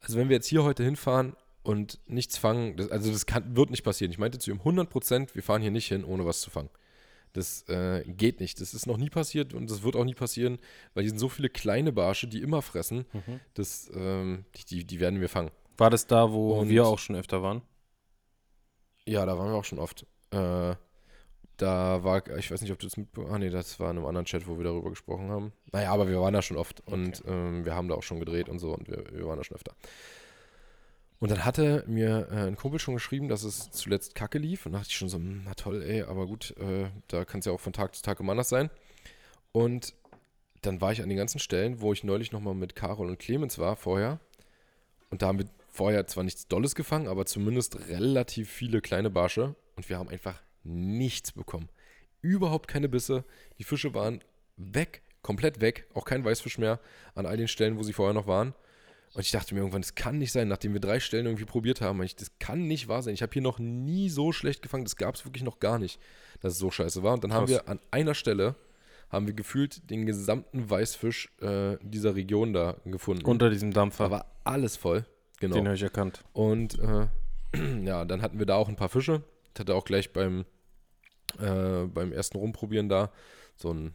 also wenn wir jetzt hier heute hinfahren und nichts fangen, das, also das kann, wird nicht passieren. Ich meinte zu ihm 100%, wir fahren hier nicht hin, ohne was zu fangen. Das äh, geht nicht. Das ist noch nie passiert und das wird auch nie passieren, weil hier sind so viele kleine Barsche, die immer fressen. Mhm. Das, ähm, die, die, die werden wir fangen. War das da, wo Und- wir auch schon öfter waren? Ja, da waren wir auch schon oft. Äh, da war, ich weiß nicht, ob du das mitbekommen hast. Ah, nee, das war in einem anderen Chat, wo wir darüber gesprochen haben. Naja, aber wir waren da schon oft und ähm, wir haben da auch schon gedreht und so und wir, wir waren da schon öfter. Und dann hatte mir äh, ein Kumpel schon geschrieben, dass es zuletzt kacke lief. Und da dachte ich schon so, hm, na toll, ey, aber gut, äh, da kann es ja auch von Tag zu Tag immer anders sein. Und dann war ich an den ganzen Stellen, wo ich neulich nochmal mit Carol und Clemens war vorher. Und da haben wir vorher zwar nichts Dolles gefangen, aber zumindest relativ viele kleine Barsche. Und wir haben einfach nichts bekommen. Überhaupt keine Bisse. Die Fische waren weg, komplett weg. Auch kein Weißfisch mehr an all den Stellen, wo sie vorher noch waren. Und ich dachte mir irgendwann, das kann nicht sein, nachdem wir drei Stellen irgendwie probiert haben. Ich, das kann nicht wahr sein. Ich habe hier noch nie so schlecht gefangen. Das gab es wirklich noch gar nicht, dass es so scheiße war. Und dann haben Krass. wir an einer Stelle, haben wir gefühlt den gesamten Weißfisch äh, dieser Region da gefunden. Unter diesem Dampfer. da war alles voll. Genau. Den habe ich erkannt. Und äh, [clears throat] ja, dann hatten wir da auch ein paar Fische. Ich hatte auch gleich beim, äh, beim ersten Rumprobieren da so ein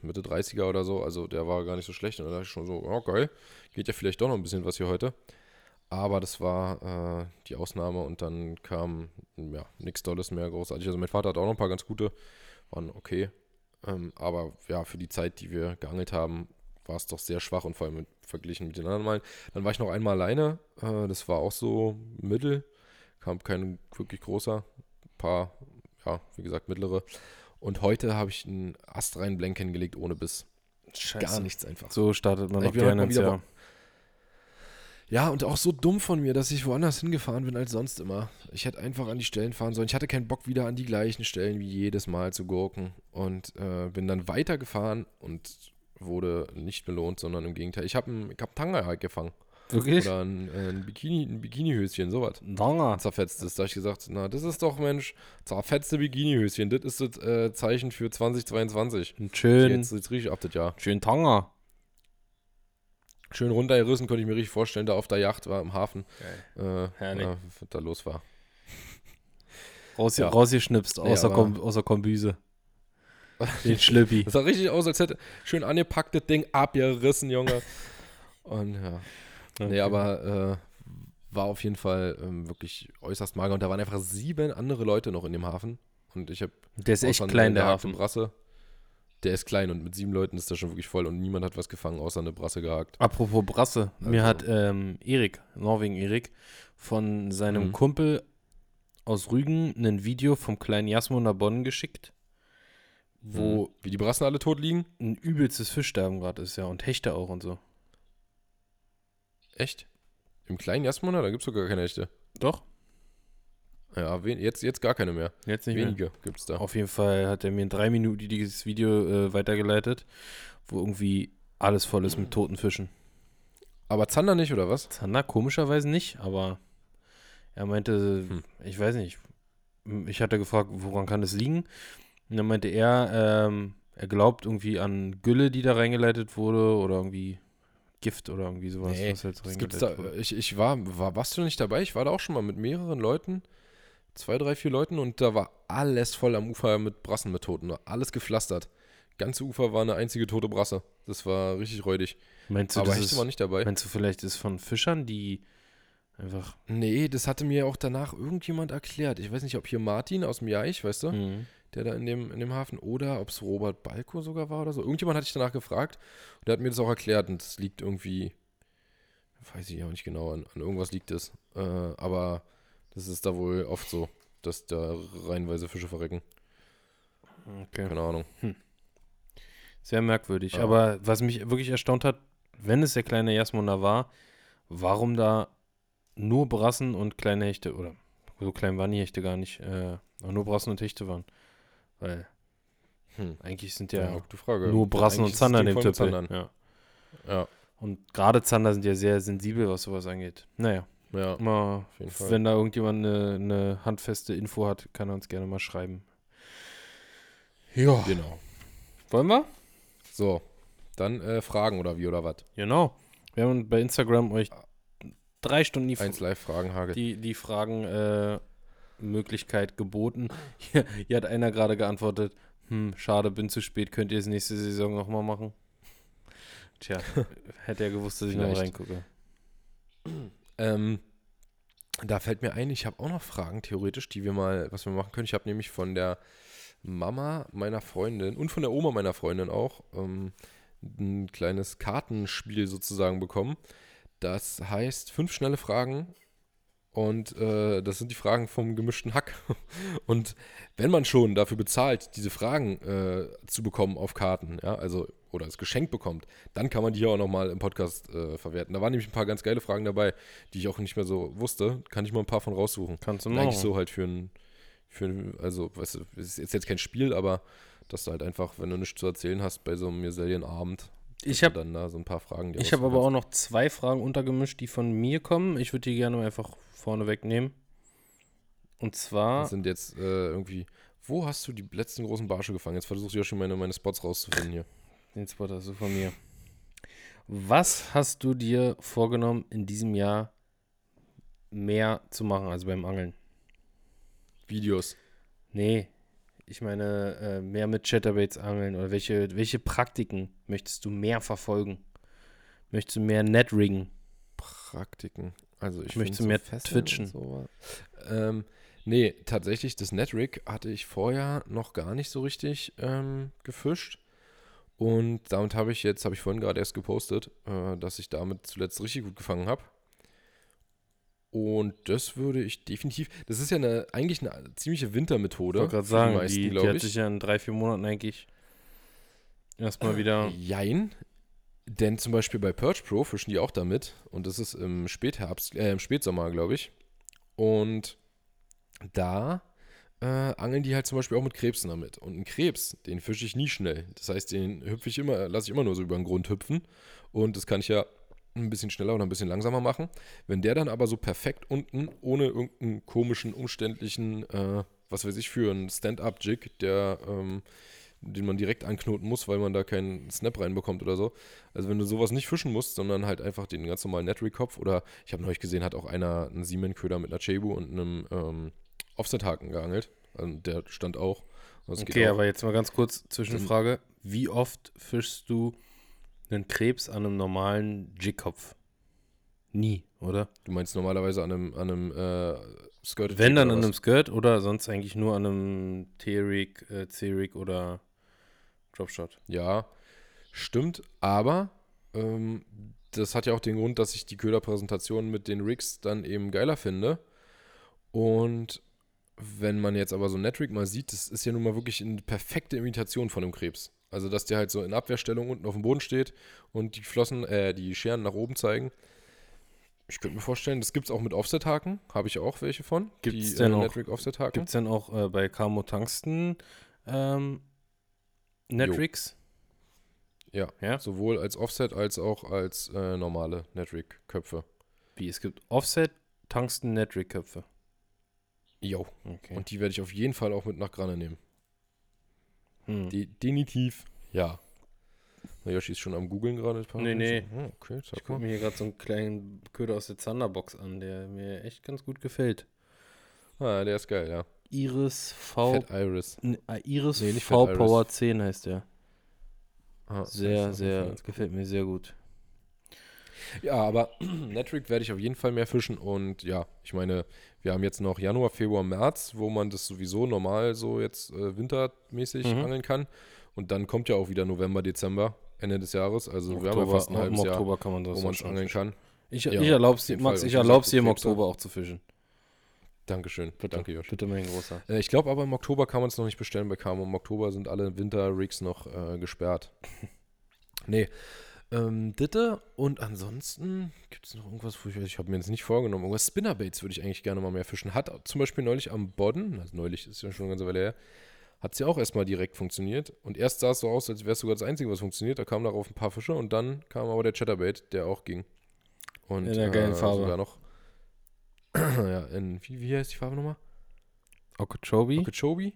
Mitte 30er oder so. Also der war gar nicht so schlecht. Und da dachte ich schon so, oh geil, geht ja vielleicht doch noch ein bisschen was hier heute. Aber das war äh, die Ausnahme und dann kam ja nichts Dolles mehr großartig. Also mein Vater hat auch noch ein paar ganz gute, waren okay. Ähm, aber ja, für die Zeit, die wir geangelt haben, war es doch sehr schwach und vor allem mit, verglichen mit den anderen Malen. Dann war ich noch einmal alleine. Äh, das war auch so mittel. Kam kein wirklich großer. Ein paar, ja, wie gesagt, mittlere. Und heute habe ich einen astreinen Blank hingelegt ohne Biss. Scheiße. Gar nichts einfach. So startet man Ich heute gerne mal ins Jahr. Ja, und auch so dumm von mir, dass ich woanders hingefahren bin als sonst immer. Ich hätte einfach an die Stellen fahren sollen. Ich hatte keinen Bock, wieder an die gleichen Stellen wie jedes Mal zu gurken. Und äh, bin dann weitergefahren und wurde nicht belohnt, sondern im Gegenteil. Ich habe einen ich hab einen Tanga halt gefangen. Wirklich? Oder ein, äh, ein Bikini, ein Bikinihöschen, sowas. Danger. Zerfetztes. Da habe ich gesagt, na, das ist doch, Mensch, zerfetzte Bikinihöschen. Das ist das äh, Zeichen für 2022. Ein schön, Jetzt, jetzt richtig ab das Jahr. schön Tanger. Schön runtergerissen, konnte ich mir richtig vorstellen, da auf der Yacht war im Hafen. Äh, Herrlich. äh, was da los war. Raus, Ja. Rausgeschnipst, außer, aber- Kom außer Kombüse. [laughs] Den Schlippi. Das sah richtig aus, als hätte schön angepacktes Ding abgerissen, Junge. Und ja. Nee, aber äh, war auf jeden Fall ähm, wirklich äußerst mager. Und da waren einfach sieben andere Leute noch in dem Hafen. Und ich habe Der ist echt klein, der Hafen. Brasse. Der ist klein und mit sieben Leuten ist das schon wirklich voll und niemand hat was gefangen, außer eine Brasse gehakt. Apropos Brasse, mir Also- hat ähm, Erik, Norwegen Erik, von seinem Mhm. Kumpel aus Rügen ein Video vom kleinen Jasmo nach Bonn geschickt, wo Hm. Wie die Brassen alle tot liegen? ein übelstes Fischsterben gerade ist, ja, und Hechte auch und so. Echt? Im kleinen Jasmona, da gibt es sogar gar keine echte. Doch, Ja, jetzt, jetzt gar keine mehr. jetzt nicht mehr. Wenige gibt es da. Auf jeden Fall hat er mir ein dreiminütiges Video äh, weitergeleitet, wo irgendwie alles voll ist mit toten Fischen. Aber Zander nicht, oder was? Zander komischerweise nicht, aber er meinte, Hm. ich weiß nicht, ich hatte gefragt, woran kann es liegen? Und dann meinte er, ähm, er glaubt irgendwie an Gülle, die da reingeleitet wurde oder irgendwie Gift oder irgendwie sowas. Nee, was halt Das gibt's da, wurde. ich, ich war, war, warst du nicht dabei? Ich war da auch schon mal mit mehreren Leuten, zwei, drei, vier Leuten und da war alles voll am Ufer mit Brassen, mit Toten, alles gepflastert. Ganze Ufer war eine einzige tote Brasse. Das war richtig räudig. Meinst du, Aber das Hechte ist, war nicht dabei. meinst du vielleicht ist von Fischern, die einfach Nee, das hatte mir auch danach irgendjemand erklärt. Ich weiß nicht, ob hier Martin aus dem Jaich, weißt du, Mhm. der da in dem, in dem Hafen, oder ob es Robert Balko sogar war oder so. Irgendjemand hatte ich danach gefragt und der hat mir das auch erklärt und das liegt irgendwie, weiß ich auch nicht genau, an, an irgendwas liegt es. Äh, aber das ist da wohl oft so, dass da reihenweise Fische verrecken. Okay. Keine Ahnung. Sehr merkwürdig. Ja. Aber was mich wirklich erstaunt hat, wenn es der kleine Jasmona war, warum da nur Brassen und kleine Hechte, oder so klein waren die Hechte gar nicht, äh, nur Brassen und Hechte waren. Weil Hm. eigentlich sind ja, Frage. nur Brassen und Zander in dem Tüppel. Ja. Ja, Und gerade Zander sind ja sehr sensibel, was sowas angeht. Naja, ja, mal, jeden Fall. wenn da irgendjemand eine, eine handfeste Info hat, kann er uns gerne mal schreiben. Ja. Genau. Wollen wir? So, dann äh, Fragen oder wie oder was? Genau. Wir haben bei Instagram euch drei Stunden die, Eins live Fragen, Hagel. die, die Fragen äh, Möglichkeit geboten. [laughs] Hier, hier hat einer gerade geantwortet, hm, schade, bin zu spät, könnt ihr es nächste Saison nochmal machen? Tja, [laughs] hätte er gewusst, dass ich noch reingucke. [clears throat] Ähm, da fällt mir ein, ich habe auch noch Fragen theoretisch, die wir mal, was wir machen können. Ich habe nämlich von der Mama meiner Freundin und von der Oma meiner Freundin auch ähm, ein kleines Kartenspiel sozusagen bekommen. Das heißt fünf schnelle Fragen und äh, das sind die Fragen vom gemischten Hack. [laughs] Und wenn man schon dafür bezahlt, diese Fragen äh, zu bekommen auf Karten, ja, also oder als Geschenk bekommt, dann kann man die hier auch nochmal im Podcast äh, verwerten. Da waren nämlich ein paar ganz geile Fragen dabei, die ich auch nicht mehr so wusste. Kann ich mal ein paar von raussuchen. Kannst du machen. eigentlich so halt für ein, für ein, also, weißt du, es ist jetzt kein Spiel, aber dass du halt einfach, wenn du nichts zu erzählen hast, bei so einem Miselienabend, Ich habe dann da so ein paar Fragen ich hab aber auch noch zwei Fragen untergemischt, die von mir kommen. Ich würde die gerne einfach vorne wegnehmen. Und zwar, Das sind jetzt äh, irgendwie, wo hast du die letzten großen Barsche gefangen? Jetzt versuche ich auch schon meine, meine Spots rauszufinden hier. den Spot hast du von mir. Was hast du dir vorgenommen, in diesem Jahr mehr zu machen, also beim Angeln? Videos. Nee, ich meine, äh, mehr mit Chatterbaits angeln oder welche, welche Praktiken möchtest du mehr verfolgen? Möchtest du mehr Netriggen? Praktiken. Also ich du mehr Fesseln twitchen? So, ähm, nee, tatsächlich, das Netrig hatte ich vorher noch gar nicht so richtig ähm, gefischt. Und damit habe ich jetzt, habe ich vorhin gerade erst gepostet, äh, dass ich damit zuletzt richtig gut gefangen habe. Und das würde ich definitiv, das ist ja eine, eigentlich eine ziemliche Wintermethode. Ich wollte gerade sagen, die meisten, die, die hat ich. sich ja in drei, vier Monaten eigentlich erstmal wieder. Jein. Denn zum Beispiel bei Perch Pro fischen die auch damit. Und das ist im Spätherbst, äh, im Spätsommer, glaube ich. Und da äh, angeln die halt zum Beispiel auch mit Krebsen damit. Und einen Krebs, den fische ich nie schnell. Das heißt, den hüpfe ich immer, lasse ich immer nur so über den Grund hüpfen. Und das kann ich ja ein bisschen schneller oder ein bisschen langsamer machen. Wenn der dann aber so perfekt unten, ohne irgendeinen komischen, umständlichen, äh, was weiß ich, für einen Stand-up-Jig, der, ähm, den man direkt anknoten muss, weil man da keinen Snap reinbekommt oder so. Also wenn du sowas nicht fischen musst, sondern halt einfach den ganz normalen Netrig-Kopf oder ich habe neulich gesehen, hat auch einer einen Siemens-Köder mit einer Cebu und einem ähm, Offset-Haken geangelt. Also der stand auch. Also okay, aber jetzt mal ganz kurz Zwischenfrage. Wie oft fischst du einen Krebs an einem normalen Jigkopf? Nie, oder? Du meinst normalerweise an einem, an einem äh, Skirt? Wenn dann an einem Skirt oder sonst eigentlich nur an einem T-Rig, äh, C-Rig oder Dropshot. Ja, stimmt, aber ähm, das hat ja auch den Grund, dass ich die Köderpräsentation mit den Rigs dann eben geiler finde. Und wenn man jetzt aber so Netrig mal sieht, das ist ja nun mal wirklich eine perfekte Imitation von einem Krebs. Also, dass der halt so in Abwehrstellung unten auf dem Boden steht und die Flossen, äh, die Scheren nach oben zeigen. Ich könnte mir vorstellen, das gibt es auch mit Offset-Haken. Habe ich auch welche von. Gibt es denn, äh, Gibt's denn auch äh, bei Camo Tungsten ähm, Netrics? Ja, ja, sowohl als Offset als auch als äh, normale Netrig-Köpfe. Wie, es gibt Offset, Tungsten, Netrig-Köpfe? Jo. Okay. Und die werde ich auf jeden Fall auch mit nach Granne nehmen. Hm. De definitiv. Ja. Na, Yoshi ist schon am googeln gerade. Nee, nee. Oh, okay, ich gucke mir hier gerade so einen kleinen Köder aus der Thunderbox an, der mir echt ganz gut gefällt. Ah, der ist geil, ja. Iris V. Fat Iris. N äh, Iris nee, V Power 10 heißt der. Ah, sehr, sehr, gefällt mir sehr gut. Ja, aber [clears throat] Netric werde ich auf jeden Fall mehr fischen und ja, ich meine, wir haben jetzt noch Januar, Februar, März, wo man das sowieso normal so jetzt äh, wintermäßig mhm. angeln kann und dann kommt ja auch wieder November, Dezember, Ende des Jahres, also Oktober, wir haben ja fast ein halbes Jahr, kann man wo man es angeln kann. Ich, ja, ich erlaube es Max, ich erlaube dir im Oktober auch zu fischen. Dankeschön. Bitte, Danke, Josh. Bitte, mein Großer. Äh, ich glaube aber im Oktober kann man es noch nicht bestellen bei Camo. Im Oktober sind alle Winter-Rigs noch äh, gesperrt. [laughs] nee, ähm, Ditte und ansonsten gibt es noch irgendwas, wo ich, ich habe mir jetzt nicht vorgenommen. Irgendwas Spinnerbaits würde ich eigentlich gerne mal mehr fischen. Hat zum Beispiel neulich am Bodden, also neulich ist ja schon eine ganze Weile her, hat sie auch erstmal direkt funktioniert. Und erst sah es so aus, als wäre es sogar das Einzige, was funktioniert. Da kamen darauf ein paar Fische und dann kam aber der Chatterbait, der auch ging. Und in der geilen äh, Farbe. Sogar noch. [clears throat] ja, in, wie, wie heißt die Farbe nochmal? Okeechobee. Okeechobee.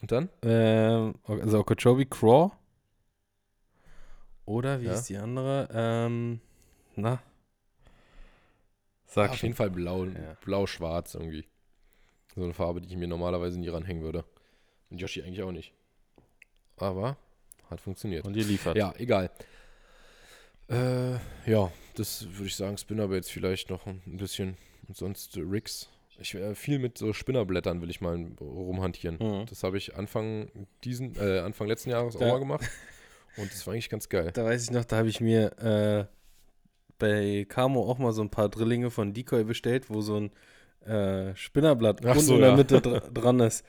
Und dann? Ähm, also Okeechobee Craw. Oder wie ja. ist die andere? Ähm, na. Sag Auf jeden Fall blau, ja. blau-schwarz irgendwie. So eine Farbe, die ich mir normalerweise nie ranhängen würde. Und Yoshi eigentlich auch nicht. Aber hat funktioniert. Und ihr liefert. Ja, egal. Äh, ja, das würde ich sagen, Spinnerbaits vielleicht noch ein bisschen. Und sonst Rigs. Ich äh, viel mit so Spinnerblättern will ich mal rumhantieren. Mhm. Das habe ich Anfang diesen, äh, Anfang letzten Jahres auch mal gemacht. [laughs] Und das war eigentlich ganz geil. Da weiß ich noch, da habe ich mir äh, bei Camo auch mal so ein paar Drillinge von Decoy bestellt, wo so ein äh, Spinnerblatt unten so, in der ja. Mitte dr [laughs] dran ist.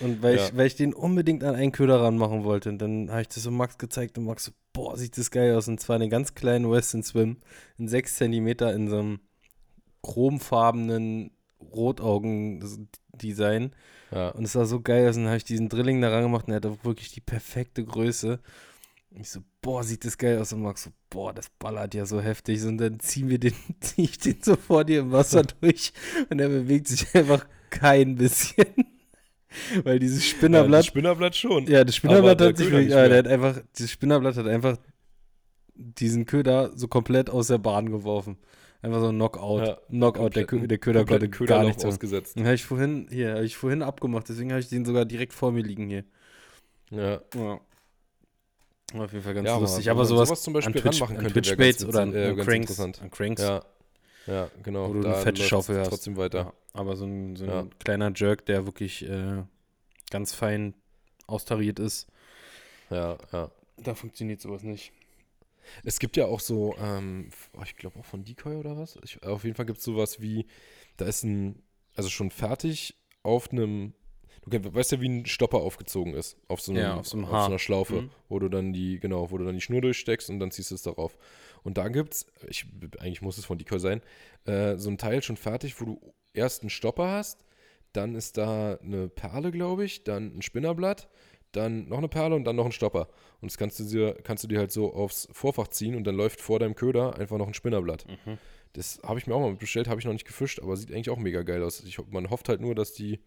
Und weil, ja. ich, weil ich den unbedingt an einen Köder ranmachen wollte, und dann habe ich das so Max gezeigt und Max so, boah, sieht das geil aus. Und zwar einen ganz kleinen Western Swim in 6 cm in so einem chromfarbenen Rotaugen-Design. Ja. Und es sah so geil aus. Und dann habe ich diesen Drilling da rangemacht und er hatte wirklich die perfekte Größe. Ich so, boah, sieht das geil aus. Und Max so, boah, das ballert ja so heftig. Und dann ziehen wir den, [laughs] zieh ich den so vor dir im Wasser [laughs] durch. Und er bewegt sich einfach kein bisschen. [laughs] Weil dieses Spinnerblatt. Ja, das Spinnerblatt schon. Ja, das Spinnerblatt hat sich ja, der hat einfach, dieses Spinnerblatt hat einfach diesen Köder so komplett aus der Bahn geworfen. Einfach so ein Knockout. Ja, Knockout, der, Kö der Köder konnte gar nichts ausgesetzt. Den habe ich vorhin, hier, habe ich vorhin abgemacht, deswegen habe ich den sogar direkt vor mir liegen hier. Ja. ja. Auf jeden Fall ganz ja, lustig. Aber sowas, sowas zum Beispiel an Twitch, ranmachen könnte, Twitch Baits oder an, äh, Cranks, an Cranks. Ja. ja, genau. Wo du da eine fette Schaufel hast. trotzdem weiter. Ja, aber so ein, so ein kleiner Jerk, der wirklich äh, ganz fein austariert ist. Ja, ja. Da funktioniert sowas nicht. Es gibt ja auch so, ähm, oh, ich glaube auch von Decoy oder was. Ich, auf jeden Fall gibt es sowas wie, da ist ein, also schon fertig auf einem Du weißt ja, wie ein Stopper aufgezogen ist. Auf so, einem, ja, auf so, einem auf so einer Schlaufe, mhm. wo du dann die, genau, wo du dann die Schnur durchsteckst und dann ziehst du es darauf. Und da gibt's, ich, eigentlich muss es von Decoy sein, äh, so ein Teil schon fertig, wo du erst einen Stopper hast, dann ist da eine Perle, glaube ich, dann ein Spinnerblatt, dann noch eine Perle und dann noch ein Stopper. Und das kannst du dir, kannst du dir halt so aufs Vorfach ziehen und dann läuft vor deinem Köder einfach noch ein Spinnerblatt. Mhm. Das habe ich mir auch mal bestellt, habe ich noch nicht gefischt, aber sieht eigentlich auch mega geil aus. Ich, man hofft halt nur, dass die,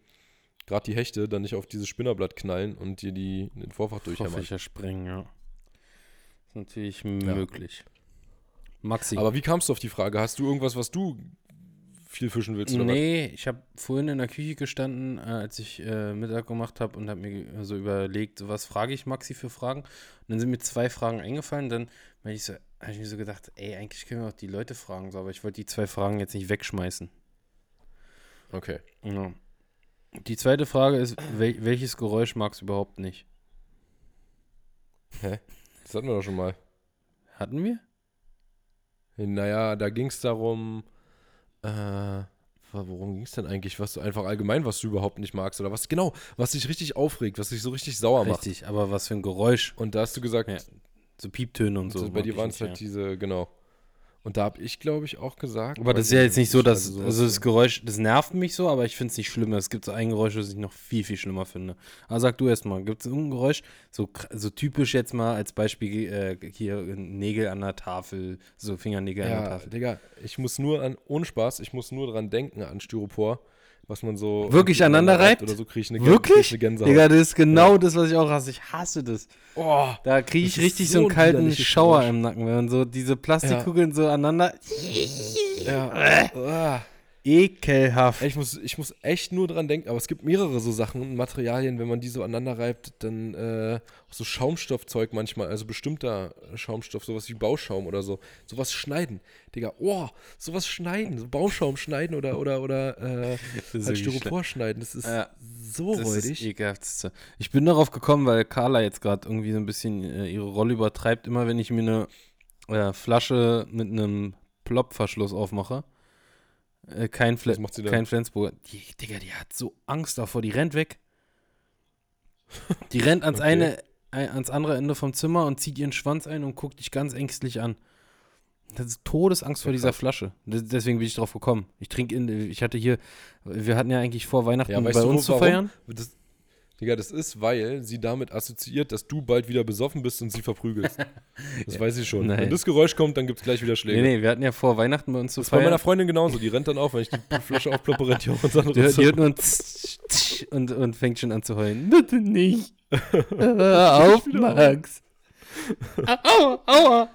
gerade die Hechte, dann nicht auf dieses Spinnerblatt knallen und dir die in den Vorfach durchhämmern. Vorfächer sprengen, ja. Ist natürlich möglich. Maxi. Aber wie kamst du auf die Frage? Hast du irgendwas, was du viel fischen willst? Oder nee, ich habe vorhin in der Küche gestanden, äh, als ich äh, Mittag gemacht habe und habe mir so überlegt, so was frage ich Maxi für Fragen. Und dann sind mir zwei Fragen eingefallen. Dann habe ich, so, hab ich mir so gedacht, ey, eigentlich können wir auch die Leute fragen, so, aber ich wollte die zwei Fragen jetzt nicht wegschmeißen. Okay. Ja. Die zweite Frage ist, wel welches Geräusch magst du überhaupt nicht? Das hatten wir doch schon mal. Hatten wir? Naja, da ging es darum, äh, worum ging es denn eigentlich? Was du einfach allgemein, was du überhaupt nicht magst oder was, genau, was dich richtig aufregt, was dich so richtig sauer macht. Richtig, aber was für ein Geräusch? Und da hast du gesagt, Ja, So Pieptöne und so. so, bei dir waren es halt ja. diese, genau. Und da habe ich, glaube ich, auch gesagt. Aber das ist ja jetzt nicht so, dass, sowas- also das Geräusch, das nervt mich so, aber ich finde es nicht schlimmer. Es gibt so ein Geräusch, das ich noch viel, viel schlimmer finde. Aber sag du erst mal, gibt es irgendein Geräusch, so, so typisch jetzt mal als Beispiel äh, hier Nägel an der Tafel, so Fingernägel an der Ja, Tafel. Digga, ich muss nur an, ohne Spaß, ich muss nur dran denken an Styropor, was man so. Wirklich aneinander reibt? Oder so kriege ich eine, Wirklich? krieg ich eine Gänsehaut. Digga, das ist genau das, was ich auch hasse. Ich hasse das. oh, Da kriege ich richtig so einen ein kalten Schauer im Nacken, wenn man so diese Plastikkugeln so aneinander. ja. [laughs] Ekelhaft. Ich muss, ich muss echt nur dran denken, aber es gibt mehrere so Sachen, Materialien, wenn man die so aneinander reibt, dann äh, auch so Schaumstoffzeug manchmal, also bestimmter Schaumstoff, sowas wie Bauschaum oder so. Sowas schneiden. Digga, oh, sowas schneiden, so Bauschaum schneiden oder, oder, oder äh, halt Styropor schneiden. Das ist Ja, so Das ist das räudig. ekelhaftste. Ich bin darauf gekommen, weil Carla jetzt gerade irgendwie so ein bisschen äh, ihre Rolle übertreibt. Immer wenn ich mir eine äh, Flasche mit einem Plopverschluss aufmache, äh, kein, Fle kein Flensburger, die, Digga, die hat so Angst davor, die rennt weg. Die rennt ans [laughs] Okay. eine, ein, ans andere Ende vom Zimmer und zieht ihren Schwanz ein und guckt dich ganz ängstlich an. Das ist Todesangst vor dieser krass. Flasche. Deswegen bin ich drauf gekommen. Ich trinke in, ich hatte hier, wir hatten ja eigentlich vor, Weihnachten Ja, bei du, uns zu warum? feiern. Das, Digga, das ist, weil sie damit assoziiert, dass du bald wieder besoffen bist und sie verprügelst. [laughs] Das weiß ich schon. Nein. Wenn das Geräusch kommt, dann gibt es gleich wieder Schläge. Nee, nee, wir hatten ja vor Weihnachten bei uns zu Das ist bei feiern. meiner Freundin genauso. Die rennt dann auf, wenn ich die Flasche aufploppe, rennt die auch ins andere Die, hört- die hört nur ein Tsch, Tsch und, und fängt schon an zu heulen. Bitte nicht. Auf, [laughs] Max. Aua, aua.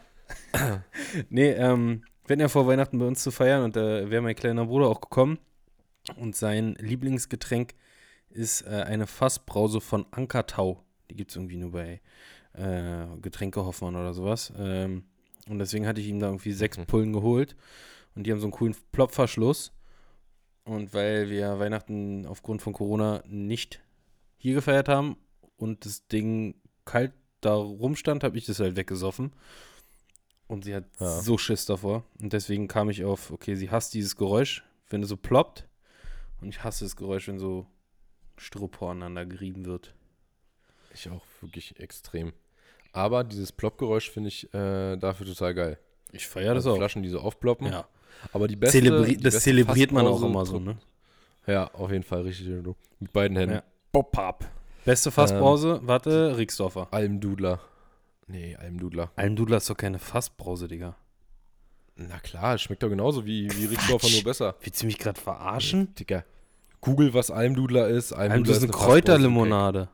nee, ähm, wir hatten ja vor Weihnachten bei uns zu feiern und da wäre mein kleiner Bruder auch gekommen. Und sein Lieblingsgetränk ist äh, eine Fassbrause von Ankertau. Die gibt es irgendwie nur bei äh, Getränkehoffmann oder sowas. Ähm, und deswegen hatte ich ihm da irgendwie sechs Mhm. Pullen geholt. Und die haben so einen coolen Plopverschluss. Und weil wir Weihnachten aufgrund von Corona nicht hier gefeiert haben und das Ding kalt da rumstand, habe ich das halt weggesoffen. Und sie hat Ja. so Schiss davor. Und deswegen kam ich auf, okay, sie hasst dieses Geräusch, wenn es so ploppt. Und ich hasse das Geräusch, wenn so Styropor aneinander gerieben wird. Ich auch wirklich extrem. Aber dieses Ploppgeräusch finde ich äh, dafür total geil. Ich feiere das Also auch. Flaschen, die so aufploppen. Ja. Aber die beste, Zelebri die das beste zelebriert man auch immer so, ne? Ja, auf jeden Fall richtig. Mit beiden Händen. Ja. Pop-up. Beste Fassbrause, warte, Rixdorfer. Almdudler. Nee, Almdudler. Almdudler ist doch keine Fassbrause, Digga. Na klar, es schmeckt doch genauso wie, wie Rixdorfer, nur besser. Willst du mich gerade verarschen? Digga. Google, was Almdudler ist. Almdudler Almdudler ist eine Kräuterlimonade.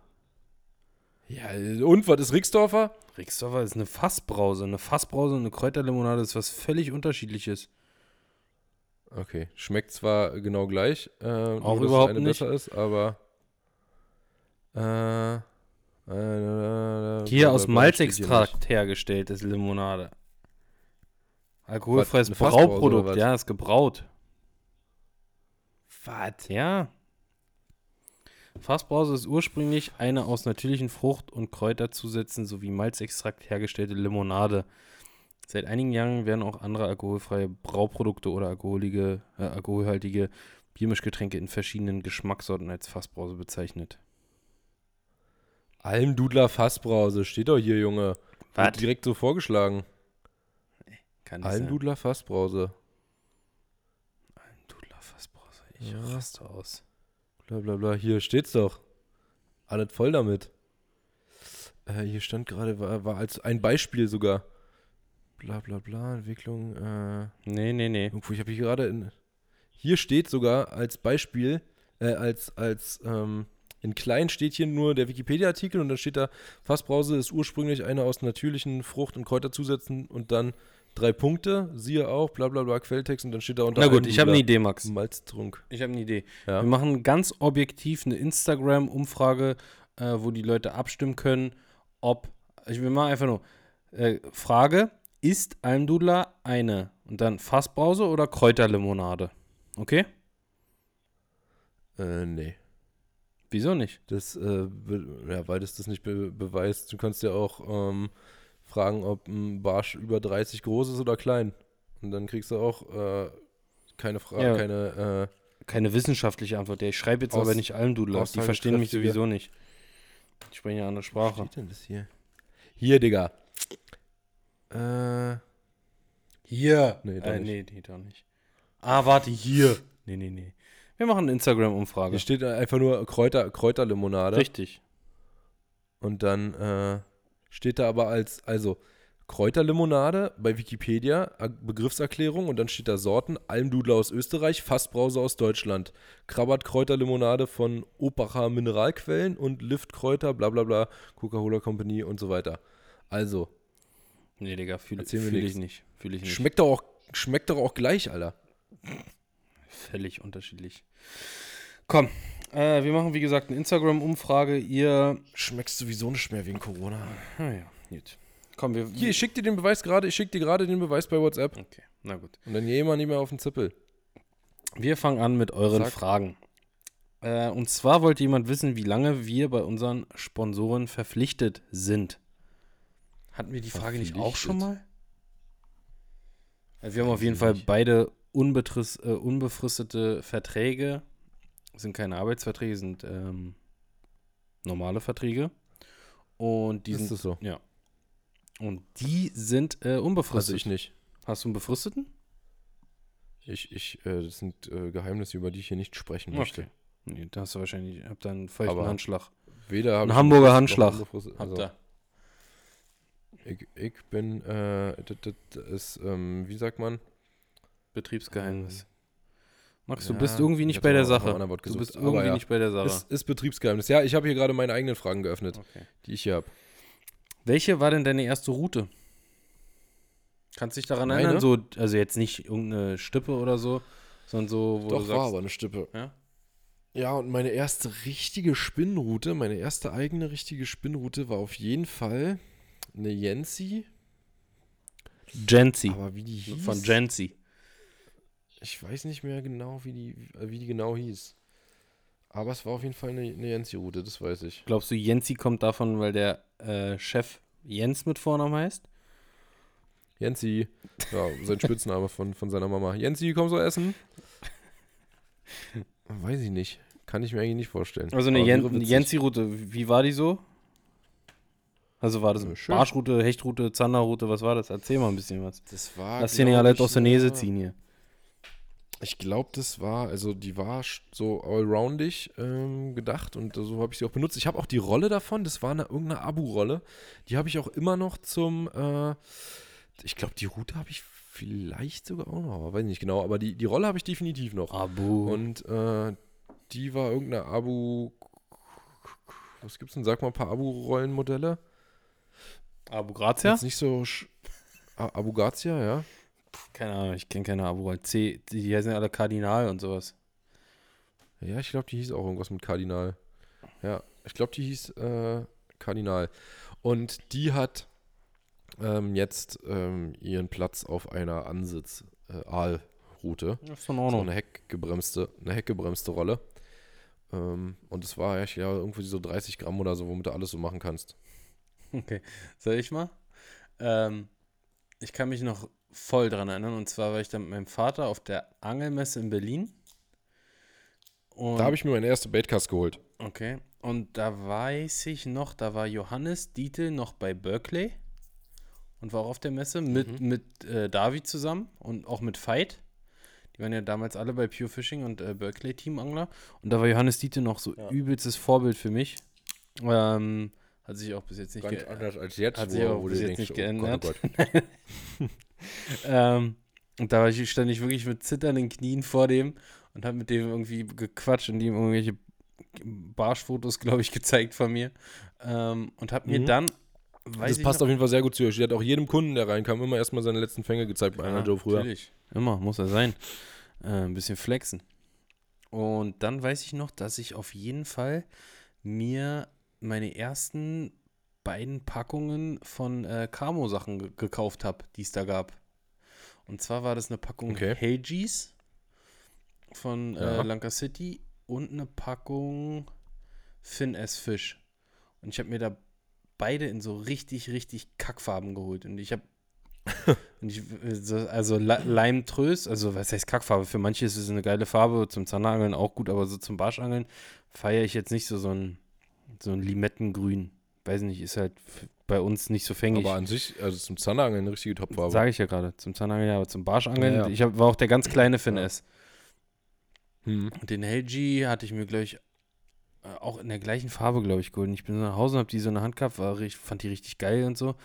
Ja, und was ist Rixdorfer? Rixdorfer ist eine Fassbrause. Eine Fassbrause und eine Kräuterlimonade ist was völlig unterschiedliches. Okay, schmeckt zwar genau gleich, äh, Auch nur, dass überhaupt eine nicht. besser ist, aber äh, äh, Hier aus Malzextrakt hergestellt ist Limonade. Alkoholfreies Brauprodukt, ja, ist gebraut. Was? Ja. Fassbrause ist ursprünglich eine aus natürlichen Frucht- und Kräuterzusätzen sowie Malzextrakt hergestellte Limonade. Seit einigen Jahren werden auch andere alkoholfreie Brauprodukte oder alkoholige, äh, alkoholhaltige Biermischgetränke in verschiedenen Geschmackssorten als Fassbrause bezeichnet. Almdudler Fassbrause, steht doch hier, Junge. Was? Wird direkt so vorgeschlagen. Kann nicht sein. Almdudler Fassbrause. Almdudler Fassbrause. Ich Ja. raste aus. Bla bla bla. Hier steht's doch. Alles voll damit. Äh, hier stand gerade, war, war als ein Beispiel sogar. Bla bla bla, Entwicklung. Äh, Nee, nee, nee. irgendwo, ich habe hier gerade in. Hier steht sogar als Beispiel, äh, als, als, ähm, in klein steht hier nur der Wikipedia-Artikel und dann steht da, Fassbrause ist ursprünglich eine aus natürlichen Frucht- und Kräuterzusätzen und dann drei Punkte, siehe auch, bla bla bla, Quelltext und dann steht da unter Na gut, ich habe eine Idee, Max. Malztrunk. Ich habe eine Idee. Ja. Wir machen ganz objektiv eine Instagram-Umfrage, äh, wo die Leute abstimmen können, ob. Ich will mal einfach nur. Äh, Frage: Ist Almdudler eine und dann Fassbrause oder Kräuterlimonade? Okay? Äh, nee. Wieso nicht? Das, äh, ja, weil das das nicht be beweist. Du kannst ja auch ähm, fragen, ob ein Barsch über 30 groß ist oder klein. Und dann kriegst du auch äh, keine Frage, Ja. keine, äh, Keine wissenschaftliche Antwort. Ja, ich schreibe jetzt Aus- aber nicht Almdudler. Die verstehen mich sowieso nicht. Ich spreche eine andere Sprache. steht denn das hier? Hier, Digga. Äh, Hier. Nee, doch äh, nicht. nee, nee, doch nicht. Ah, warte, hier. Nee, nee, nee. Wir machen eine Instagram-Umfrage. hier steht einfach nur Kräuter, Kräuterlimonade. Richtig. Und dann äh, steht da aber als, also Kräuterlimonade bei Wikipedia, Begriffserklärung und dann steht da Sorten, Almdudler aus Österreich, Fassbrause aus Deutschland, Krabbert Kräuterlimonade von Opacher Mineralquellen und Liftkräuter, bla bla bla, Coca-Cola Company und so weiter. Also, Nee, Digga, fühle fühl ich nicht. Fühle ich nicht. schmeckt doch auch, schmeckt doch auch gleich, Alter. Völlig unterschiedlich. Komm, äh, wir machen wie gesagt eine Instagram-Umfrage. Ihr. Schmeckst sowieso nicht mehr wegen Corona. Naja, gut. Komm, wir. Hier, ich schick dir den Beweis gerade, ich schick dir gerade den Beweis bei WhatsApp. Okay, na gut. Und dann geh mal nicht mehr auf den Zippel. Wir fangen an mit euren Sag. Fragen. Äh, und zwar wollte jemand wissen, wie lange wir bei unseren Sponsoren verpflichtet sind. Hatten wir die Frage nicht auch schon mal? Also wir haben auf jeden Fall beide äh, unbefristete Verträge. Sind keine Arbeitsverträge, sind ähm, normale Verträge. Und die Ist sind, das so? ja. Und die sind äh, unbefristet. Also ich nicht. Hast du einen befristeten? Ich, ich, äh, das sind äh, Geheimnisse, über die ich hier nicht sprechen möchte. Okay. Nee, da hast du wahrscheinlich, habt da einen feuchten Aber Handschlag. Weder habe Ein Hamburger Handschlag. Habt Also, ihr. ich, ich bin, äh, das, das ist, ähm, wie sagt man? Betriebsgeheimnis. Max, du Ja, bist irgendwie ich nicht bei der Sache. Du bist aber irgendwie ja. nicht bei der Sache. Ist, ist Betriebsgeheimnis. Ja, ich habe hier gerade meine eigenen Fragen geöffnet, Okay. die ich hier habe. Welche war denn deine erste Route? Kannst du dich daran Meine? erinnern? So, also jetzt nicht irgendeine Stippe oder so, sondern so, wo du Doch, sagst, war aber eine Stippe. Ja? Ja, und meine erste richtige Spinnroute, meine erste eigene richtige Spinnroute war auf jeden Fall eine Jensi. Gensi. Aber wie die hieß, Von Gensi. Ich weiß nicht mehr genau, wie die, wie die genau hieß. Aber es war auf jeden Fall eine, eine Jensi-Route, das weiß ich. Glaubst du, Jensi kommt davon, weil der äh, Chef Jens mit Vornamen heißt? Jensi, ja, sein Spitzname von, von seiner Mama. Jensi, kommst du essen? [laughs] Weiß ich nicht. Kann ich mir eigentlich nicht vorstellen. Also eine Jen. Jensi-Route, wie war die so? Also war das eine schön. Barschroute, Hechtroute, Zanderroute, was war das? Erzähl mal ein bisschen was. Das war. Lass den ja Leute ich, aus der eine- ziehen hier. Ich glaube, das war, also die war so allroundig ähm, gedacht und so habe ich sie auch benutzt. Ich habe auch die Rolle davon, das war eine, irgendeine Abu-Rolle. Die habe ich auch immer noch zum, äh, ich glaube, die Route habe ich vielleicht sogar auch noch, aber weiß nicht genau, aber die, die Rolle habe ich definitiv noch. Abu. Und äh, die war irgendeine Abu, was gibt's denn, sag mal ein paar Abu-Rollenmodelle. Abu Grazia? Jetzt nicht so, Abu Grazia, ja. Keine Ahnung, ich kenne keine Abu. C, die heißen ja alle Kardinal und sowas. Ja, ich glaube, die hieß auch irgendwas mit Kardinal. Ja, ich glaube, die hieß äh, Kardinal. Und die hat ähm, jetzt ähm, ihren Platz auf einer Ansitz-Aalroute. Das ist in so Ordnung. eine heckgebremste, eine heckgebremste Rolle. Ähm, und es war ja, ja irgendwie so 30 Gramm oder so, womit du alles so machen kannst. Okay, soll ich mal? Ähm, ich kann mich noch voll dran erinnern. Und zwar war ich dann mit meinem Vater auf der Angelmesse in Berlin. Und, Da habe ich mir meine erste Baitcast geholt. Okay. Und da weiß ich noch, da war Johannes Dietl noch bei Berkeley und war auch auf der Messe mit, Mhm. mit äh, David zusammen und auch mit Veit. Die waren ja damals alle bei Pure Fishing und äh, Berkeley Teamangler. Und da war Johannes Dietl noch so Ja. übelstes Vorbild für mich. Ähm, Hat sich auch bis jetzt nicht Ganz geändert. anders als jetzt, Hat sich auch bis dir jetzt nicht oh Gott, geändert. oh Gott. Ähm, und da ich, stand ich wirklich mit zitternden Knien vor dem und habe mit dem irgendwie gequatscht und ihm irgendwelche Barschfotos, glaube ich, gezeigt von mir. Ähm, und habe mir Mhm. dann, weiß Das passt noch, auf jeden Fall sehr gut zu euch. Die hat auch jedem Kunden, der reinkam, immer erstmal seine letzten Fänge gezeigt bei einer Ja, Joe früher. Natürlich. Immer, muss er sein. Äh, ein bisschen flexen. Und dann weiß ich noch, dass ich auf jeden Fall mir meine ersten beiden Packungen von äh, Camo-Sachen ge gekauft habe, die es da gab. Und zwar war das eine Packung Okay. Hages von äh, Ja. Lanka City und eine Packung Finn S. Fish. Und ich habe mir da beide in so richtig, richtig Kackfarben geholt. Und ich habe [laughs] und ich, so- also Leimtrös, also was heißt Kackfarbe? Für manche ist es eine geile Farbe, zum Zahnangeln auch gut, aber so zum Barschangeln feiere ich jetzt nicht so, so ein, so ein Limettengrün. Weiß nicht, ist halt bei uns nicht so fängig. Aber an sich, also zum Zahnangeln eine richtige Topfarbe. Sage ich ja gerade. Zum Zahnangeln, ja, aber zum Barschangeln. Ja, ja. Ich hab, war auch der ganz kleine Finn Ja. S. Hm. Und den LG hatte ich mir, glaube ich, äh, auch in der gleichen Farbe, glaube ich, geholt. Und ich bin so nach Hause und habe die so in der Hand gehabt, war, fand die richtig geil und so.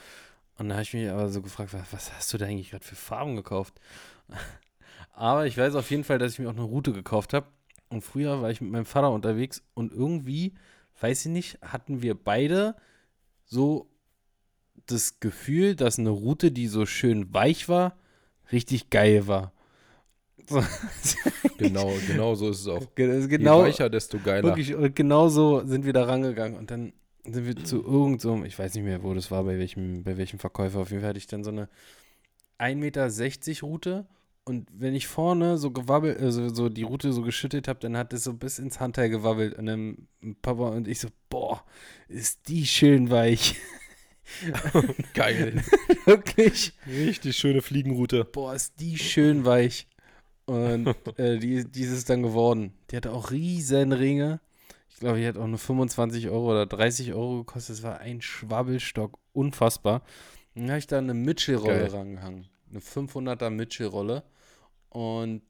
Und da habe ich mich aber so gefragt, was, was hast du da eigentlich gerade für Farben gekauft? [laughs] aber ich weiß auf jeden Fall, dass ich mir auch eine Route gekauft habe. Und früher war ich mit meinem Vater unterwegs und irgendwie, weiß ich nicht, hatten wir beide so das Gefühl, dass eine Route, die so schön weich war, richtig geil war. So. [laughs] Genau, genau so ist es auch. Ge- Je Genau, weicher, desto geiler. wirklich, und genau so sind wir da rangegangen. Und dann sind wir zu irgendeinem, so, ich weiß nicht mehr, wo das war, bei welchem, bei welchem Verkäufer. Auf jeden Fall hatte ich dann so eine 1,60 Meter Route. Und wenn ich vorne so gewabbelt, also so die Route so geschüttet habe, dann hat es so bis ins Handteil gewabbelt. Und dann Papa und ich so, boah, ist die schön weich. [laughs] Geil. [laughs] Wirklich. Richtig schöne Fliegenroute. boah, ist die schön weich. Und äh, die, die ist es dann geworden. Die hatte auch riesen Ringe. Ich glaube, die hat auch nur 25 Euro oder 30 Euro gekostet. Es war ein Schwabbelstock. Unfassbar. Dann habe ich da eine Mitchell-Rolle rangehangen. Eine 500er Mitchell-Rolle. Und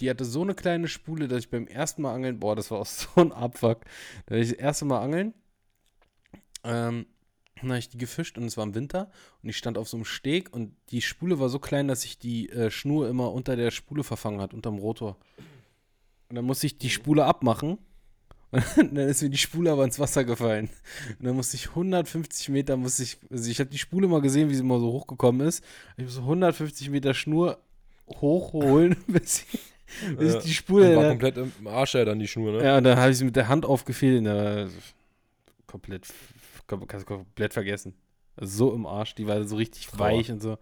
die hatte so eine kleine Spule, dass ich beim ersten Mal angeln, boah, das war auch [laughs] so ein Abfuck. Da habe ich das erste Mal angeln. Ähm, dann habe ich die gefischt und es war im Winter und ich stand auf so einem Steg und die Spule war so klein, dass sich die äh, Schnur immer unter der Spule verfangen hat, unterm Rotor. Und dann musste ich die Spule abmachen [laughs] und dann ist mir die Spule aber ins Wasser gefallen. Und dann musste ich 150 Meter, musste ich, also ich habe die Spule mal gesehen, wie sie mal so hochgekommen ist. Ich muss so 150 Meter Schnur hochholen, [laughs] bis, ich- bis Ja. die Spule Und war dann, komplett im Arsch ja dann die Schnur, ne? ja, und dann habe ich sie mit der Hand aufgefehlt und da war komplett, kom- kannst du komplett vergessen. Also so im Arsch, die war so richtig Trauer. weich und so.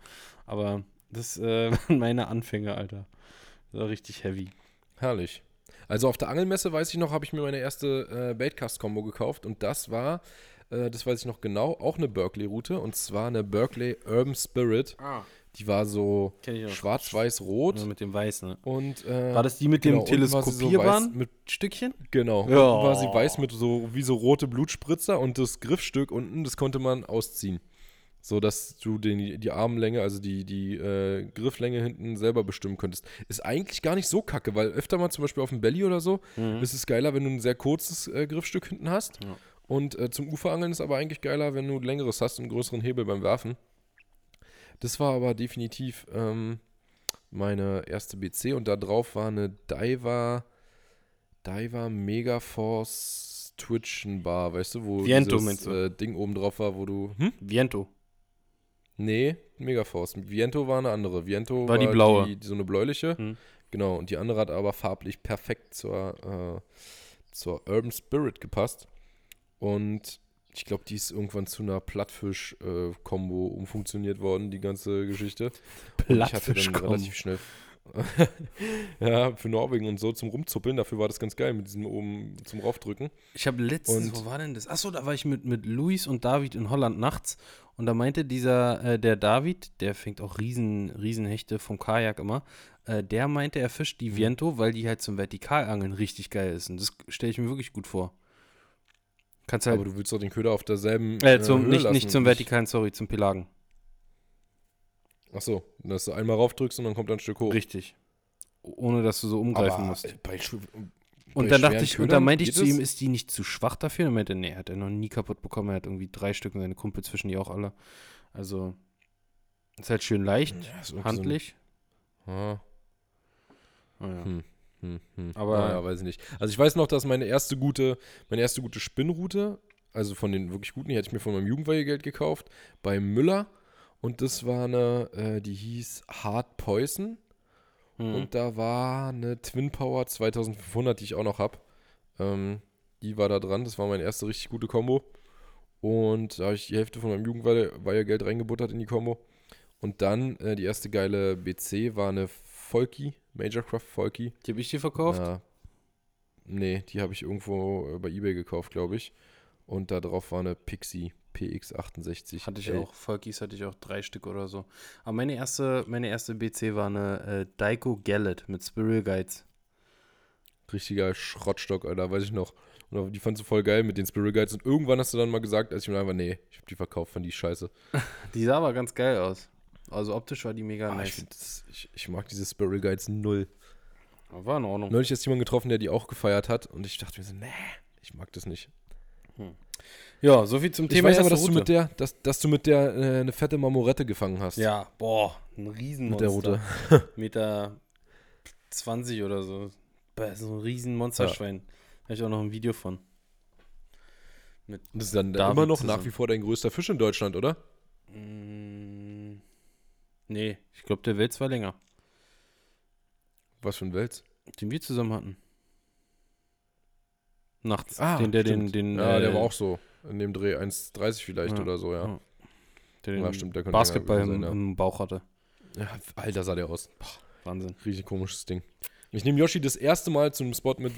Aber das äh, [laughs] waren meine Anfänge, Alter. Das war richtig heavy. Herrlich. Also auf der Angelmesse, weiß ich noch, habe ich mir meine erste äh, Baitcast-Kombo gekauft und das war, äh, das weiß ich noch genau, auch eine Berkeley-Route und zwar eine Berkeley Urban Spirit. Ah, Die war so schwarz-weiß-rot mit dem Weiß, ne? und äh, War das die mit genau, dem sie so mit Stückchen? Genau. Ja. Unten war sie weiß mit so wie so rote Blutspritzer und das Griffstück unten, das konnte man ausziehen. So dass du den, die Armlänge, also die, die äh, Grifflänge hinten selber bestimmen könntest. Ist eigentlich gar nicht so kacke, weil öfter mal zum Beispiel auf dem Belly oder so Mhm. ist es geiler, wenn du ein sehr kurzes äh, Griffstück hinten hast. Ja. Und äh, zum Uferangeln ist aber eigentlich geiler, wenn du ein längeres hast und einen größeren Hebel beim Werfen. Das war aber definitiv ähm, meine erste BC und da drauf war eine Diver, Diver Megaforce Twitchen Bar, weißt du, wo Viento dieses äh, Ding oben drauf war, wo du. Hm? Viento. Nee, Megaforce. Viento war eine andere. Viento War die blaue. Die, so eine bläuliche. Hm. Genau, und die andere hat aber farblich perfekt zur, äh, zur Urban Spirit gepasst. Und ich glaube, die ist irgendwann zu einer Plattfisch-Kombo umfunktioniert worden, die ganze Geschichte. Und ich hatte dann Plattfisch-Kombo. relativ schnell. [laughs] ja, für Norwegen und so zum Rumzuppeln. Dafür war das ganz geil mit diesem oben zum Raufdrücken. Ich habe letztens, Und- wo war denn das? Achso, da war ich mit, mit Luis und David in Holland nachts und da meinte dieser, äh, der David, der fängt auch riesen, riesen Hechte vom Kajak immer, äh, der meinte, er fischt die Mhm. Viento, weil die halt zum Vertikalangeln richtig geil ist und das stelle ich mir wirklich gut vor. Kannst halt, Aber du willst doch den Köder auf derselben. äh, zum, Höhe nicht, lassen nicht zum Vertikalen, sorry, zum Pelagen. Achso, dass du einmal raufdrückst und dann kommt ein Stück hoch. Richtig. Ohne, dass du so umgreifen Aber musst. Bei, Schu- Und dann dachte ich, und dann meinte ich zu ihm, ist die nicht zu schwach dafür? Und er meinte, nee, hat er noch nie kaputt bekommen. Er hat irgendwie drei Stück und seine Kumpel zwischen die auch alle. Also, ist halt schön leicht, ja, handlich. So ein, ah. Oh, ja. Hm. Hm, hm. Aber naja, weiß ich nicht. Also ich weiß noch, dass meine erste gute, meine erste gute Spinnroute, also von den wirklich guten, die hatte ich mir von meinem Jugendweihegeld gekauft, bei Müller. Und das war eine, äh, die hieß Hard Poison. Hm. Und da war eine Twin Power 2500, die ich auch noch habe. Ähm, die war da dran. Das war meine erste richtig gute Combo. Und da habe ich die Hälfte von meinem Jugendweihegeld reingebuttert in die Combo. Und dann äh, die erste geile BC war eine Folky, Majorcraft Folky. Die habe ich dir verkauft? Ja. Nee, die habe ich irgendwo äh, bei Ebay gekauft, glaube ich. Und da drauf war eine Pixie PX68. Hatte ich L. auch. Folkies hatte ich auch drei Stück oder so. Aber meine erste, meine erste BC war eine äh, Daiko Gallet mit Spiral Guides. Richtiger Schrottstock, Alter, weiß ich noch. Und die fandst du voll geil mit den Spiral Guides. Und irgendwann hast du dann mal gesagt, als ich mir einfach, nee, ich habe die verkauft, fand die scheiße. [laughs] die sah aber ganz geil aus. Also optisch war die mega ah, nice. Ich, das, ich, ich, mag diese Spiral Guides null. War in Ordnung. Neulich ist jemand getroffen, der die auch gefeiert hat. Und ich dachte mir so, nee, ich mag das nicht. Hm. Ja, so viel zum Thema. Ich weiß aber, dass du mit der, dass, dass du mit der äh, eine fette Marmorette gefangen hast. Ja, boah, ein Riesenmonster. Mit der Route. [laughs] Meter 20 oder so. Das ist ein Riesenmonsterschwein. Ja. Habe ich auch noch ein Video von. Mit das ist dann David immer noch zusammen. nach wie vor dein größter Fisch in Deutschland, oder? Mm, nee, ich glaube, der Wels war länger. Was für ein Wels? Den wir zusammen hatten. Nachts. Ah, den, der den, den, Ja, äh, der war auch so. In dem Dreh 1,30 vielleicht ja, oder so, ja. ja. Der den ja, stimmt, der Basketball im, im, Bauch hatte. Ja, Alter sah der aus. Boah, Wahnsinn. Richtig komisches Ding. Ich nehme Yoshi das erste Mal zu einem Spot mit,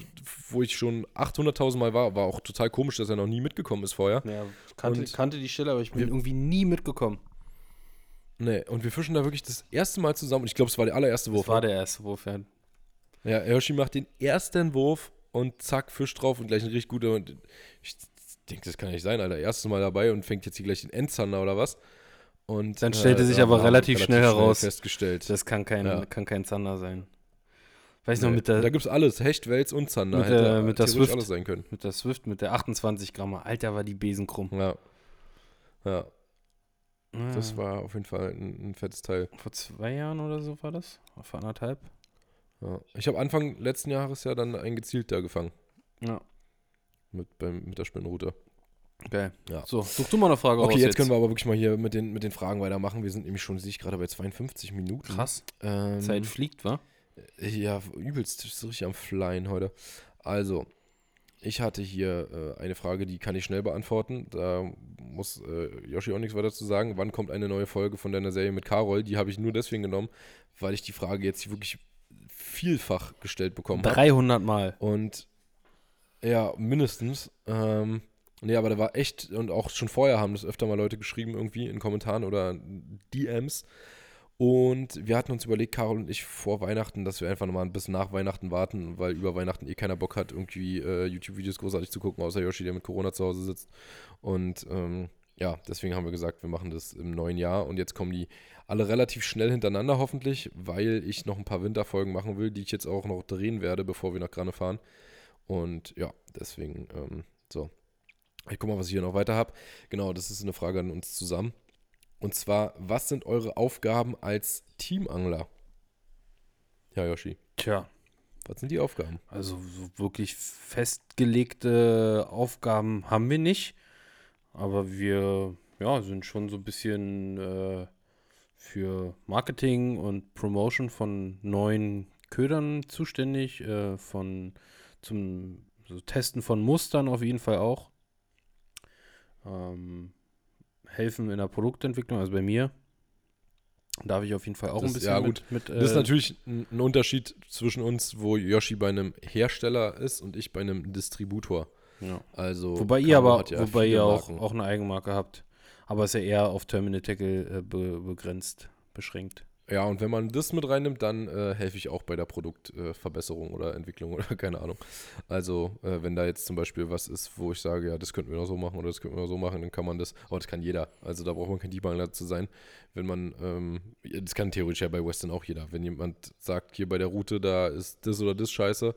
wo ich schon 800.000 Mal war. War auch total komisch, dass er noch nie mitgekommen ist vorher. Ja, kannte, kannte die Stelle, aber ich bin irgendwie nie mitgekommen. Nee, und wir fischen da wirklich das erste Mal zusammen. Und ich glaube, es war der allererste Wurf. Das war der erste Wurf, ja. Ja, Yoshi macht den ersten Wurf und zack, Fisch drauf und gleich ein richtig guter. Und ich denke, das kann nicht sein, Alter. Erstes Mal dabei und fängt jetzt hier gleich den Endzander oder was. Und, Dann stellte äh, sich aber relativ, relativ schnell heraus, festgestellt. das kann kein, ja. kann kein Zander sein. Weiß nee, noch, mit der. Da gibt es alles: Hecht, Wels und Zander. Mit der, mit der Swift. alles sein können. Mit der Swift, mit der 28 Gramm. Alter, war die Besen krumm. Ja. Ja. Ah. Das war auf jeden Fall ein, ein, fettes Teil. Vor zwei Jahren oder so war das? Vor anderthalb? Ja. Ich habe Anfang letzten Jahres ja dann ein gezielt da gefangen. Ja. Mit, beim, mit der Spinnenroute. Okay. Ja. So, such du mal eine Frage okay, aus. Okay, jetzt, können wir aber wirklich mal hier mit den, mit den Fragen weitermachen. Wir sind nämlich schon, sehe ich gerade, bei 52 Minuten. Krass. Ähm, Zeit fliegt, wa? Ja, übelst. So richtig am Flyen heute. Also, ich hatte hier äh, eine Frage, die kann ich schnell beantworten. Da muss äh, Yoshi auch nichts weiter zu sagen. Wann kommt eine neue Folge von deiner Serie mit Carol? Die habe ich nur deswegen genommen, weil ich die Frage jetzt wirklich vielfach gestellt bekommen habe. 300 Mal. Und ja, mindestens. Ähm, nee, aber da war echt, und auch schon vorher haben das öfter mal Leute geschrieben, irgendwie in Kommentaren oder DMs. Und wir hatten uns überlegt, Carol und ich, vor Weihnachten, dass wir einfach nochmal ein bisschen nach Weihnachten warten, weil über Weihnachten eh keiner Bock hat, irgendwie äh, YouTube-Videos großartig zu gucken, außer Yoshi, der mit Corona zu Hause sitzt. Und ähm, ja, deswegen haben wir gesagt, wir machen das im neuen Jahr. Und jetzt kommen die alle relativ schnell hintereinander hoffentlich, weil ich noch ein paar Winterfolgen machen will, die ich jetzt auch noch drehen werde, bevor wir nach Granne fahren. Und ja, deswegen, ähm, so. Ich guck mal, was ich hier noch weiter habe. Genau, das ist eine Frage an uns zusammen. Und zwar, was sind eure Aufgaben als Teamangler? Ja, Yoshi. Tja. Was sind die Aufgaben? Also so wirklich festgelegte Aufgaben haben wir nicht. Aber wir ja, sind schon so ein bisschen äh, für Marketing und Promotion von neuen Ködern zuständig, äh, von zum so Testen von Mustern auf jeden Fall auch. Ähm, helfen in der Produktentwicklung, also bei mir. Darf ich auf jeden Fall auch das, ein bisschen ja, gut. mit. mit äh, das ist äh, natürlich ein Unterschied zwischen uns, wo Yoshi bei einem Hersteller ist und ich bei einem Distributor. Ja. Also wobei ihr aber, ja wobei ihr auch, auch eine Eigenmarke habt. Aber ist ja eher auf Terminal Tackle äh, be begrenzt, beschränkt. Ja, und wenn man das mit reinnimmt, dann äh, helfe ich auch bei der Produktverbesserung äh, oder Entwicklung oder [laughs] keine Ahnung. Also, äh, wenn da jetzt zum Beispiel was ist, wo ich sage, ja, das könnten wir noch so machen oder das könnten wir noch so machen, dann kann man das, aber das kann jeder. Also, da braucht man kein Debuggler zu sein. Wenn man, ähm, das kann theoretisch ja bei Western auch jeder. Wenn jemand sagt, hier bei der Route, da ist das oder das scheiße,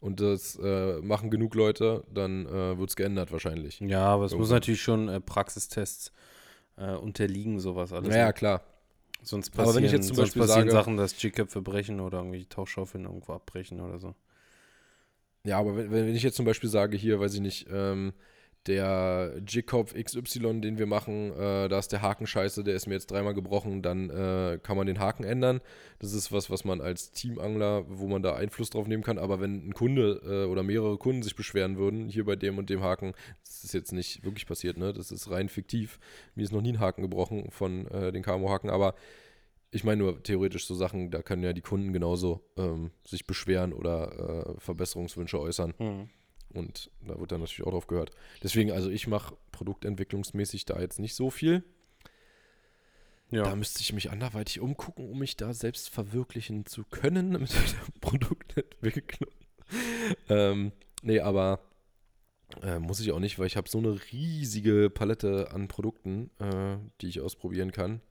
und das äh, machen genug Leute, dann äh, wird es geändert wahrscheinlich. Ja, aber es muss natürlich schon äh, Praxistests äh, unterliegen, sowas alles. Naja, ne? klar. Sonst passieren, Aber wenn ich jetzt zum Beispiel passieren sage- Sachen, dass G-Köpfe brechen oder irgendwie Tauchschaufeln irgendwo abbrechen oder so. Ja, aber wenn, wenn ich jetzt zum Beispiel sage, hier, weiß ich nicht, ähm, der Jigkopf XY, den wir machen, äh, da ist der Haken scheiße, der ist mir jetzt dreimal gebrochen, dann äh, kann man den Haken ändern. Das ist was, was man als Teamangler, wo man da Einfluss drauf nehmen kann. Aber wenn ein Kunde äh, oder mehrere Kunden sich beschweren würden, hier bei dem und dem Haken, das ist jetzt nicht wirklich passiert, ne? Das ist rein fiktiv. Mir ist noch nie ein Haken gebrochen von äh, den Camo-Haken, aber ich meine nur theoretisch so Sachen, da können ja die Kunden genauso ähm, sich beschweren oder äh, Verbesserungswünsche äußern. Und da wird dann natürlich auch drauf gehört. Deswegen, also ich mache produktentwicklungsmäßig da jetzt nicht so viel. Ja. Da müsste ich mich anderweitig umgucken, um mich da selbst verwirklichen zu können [laughs] mit der Produktentwicklung. ähm, nee, aber äh, muss ich auch nicht, weil ich habe so eine riesige Palette an Produkten, äh, die ich ausprobieren kann.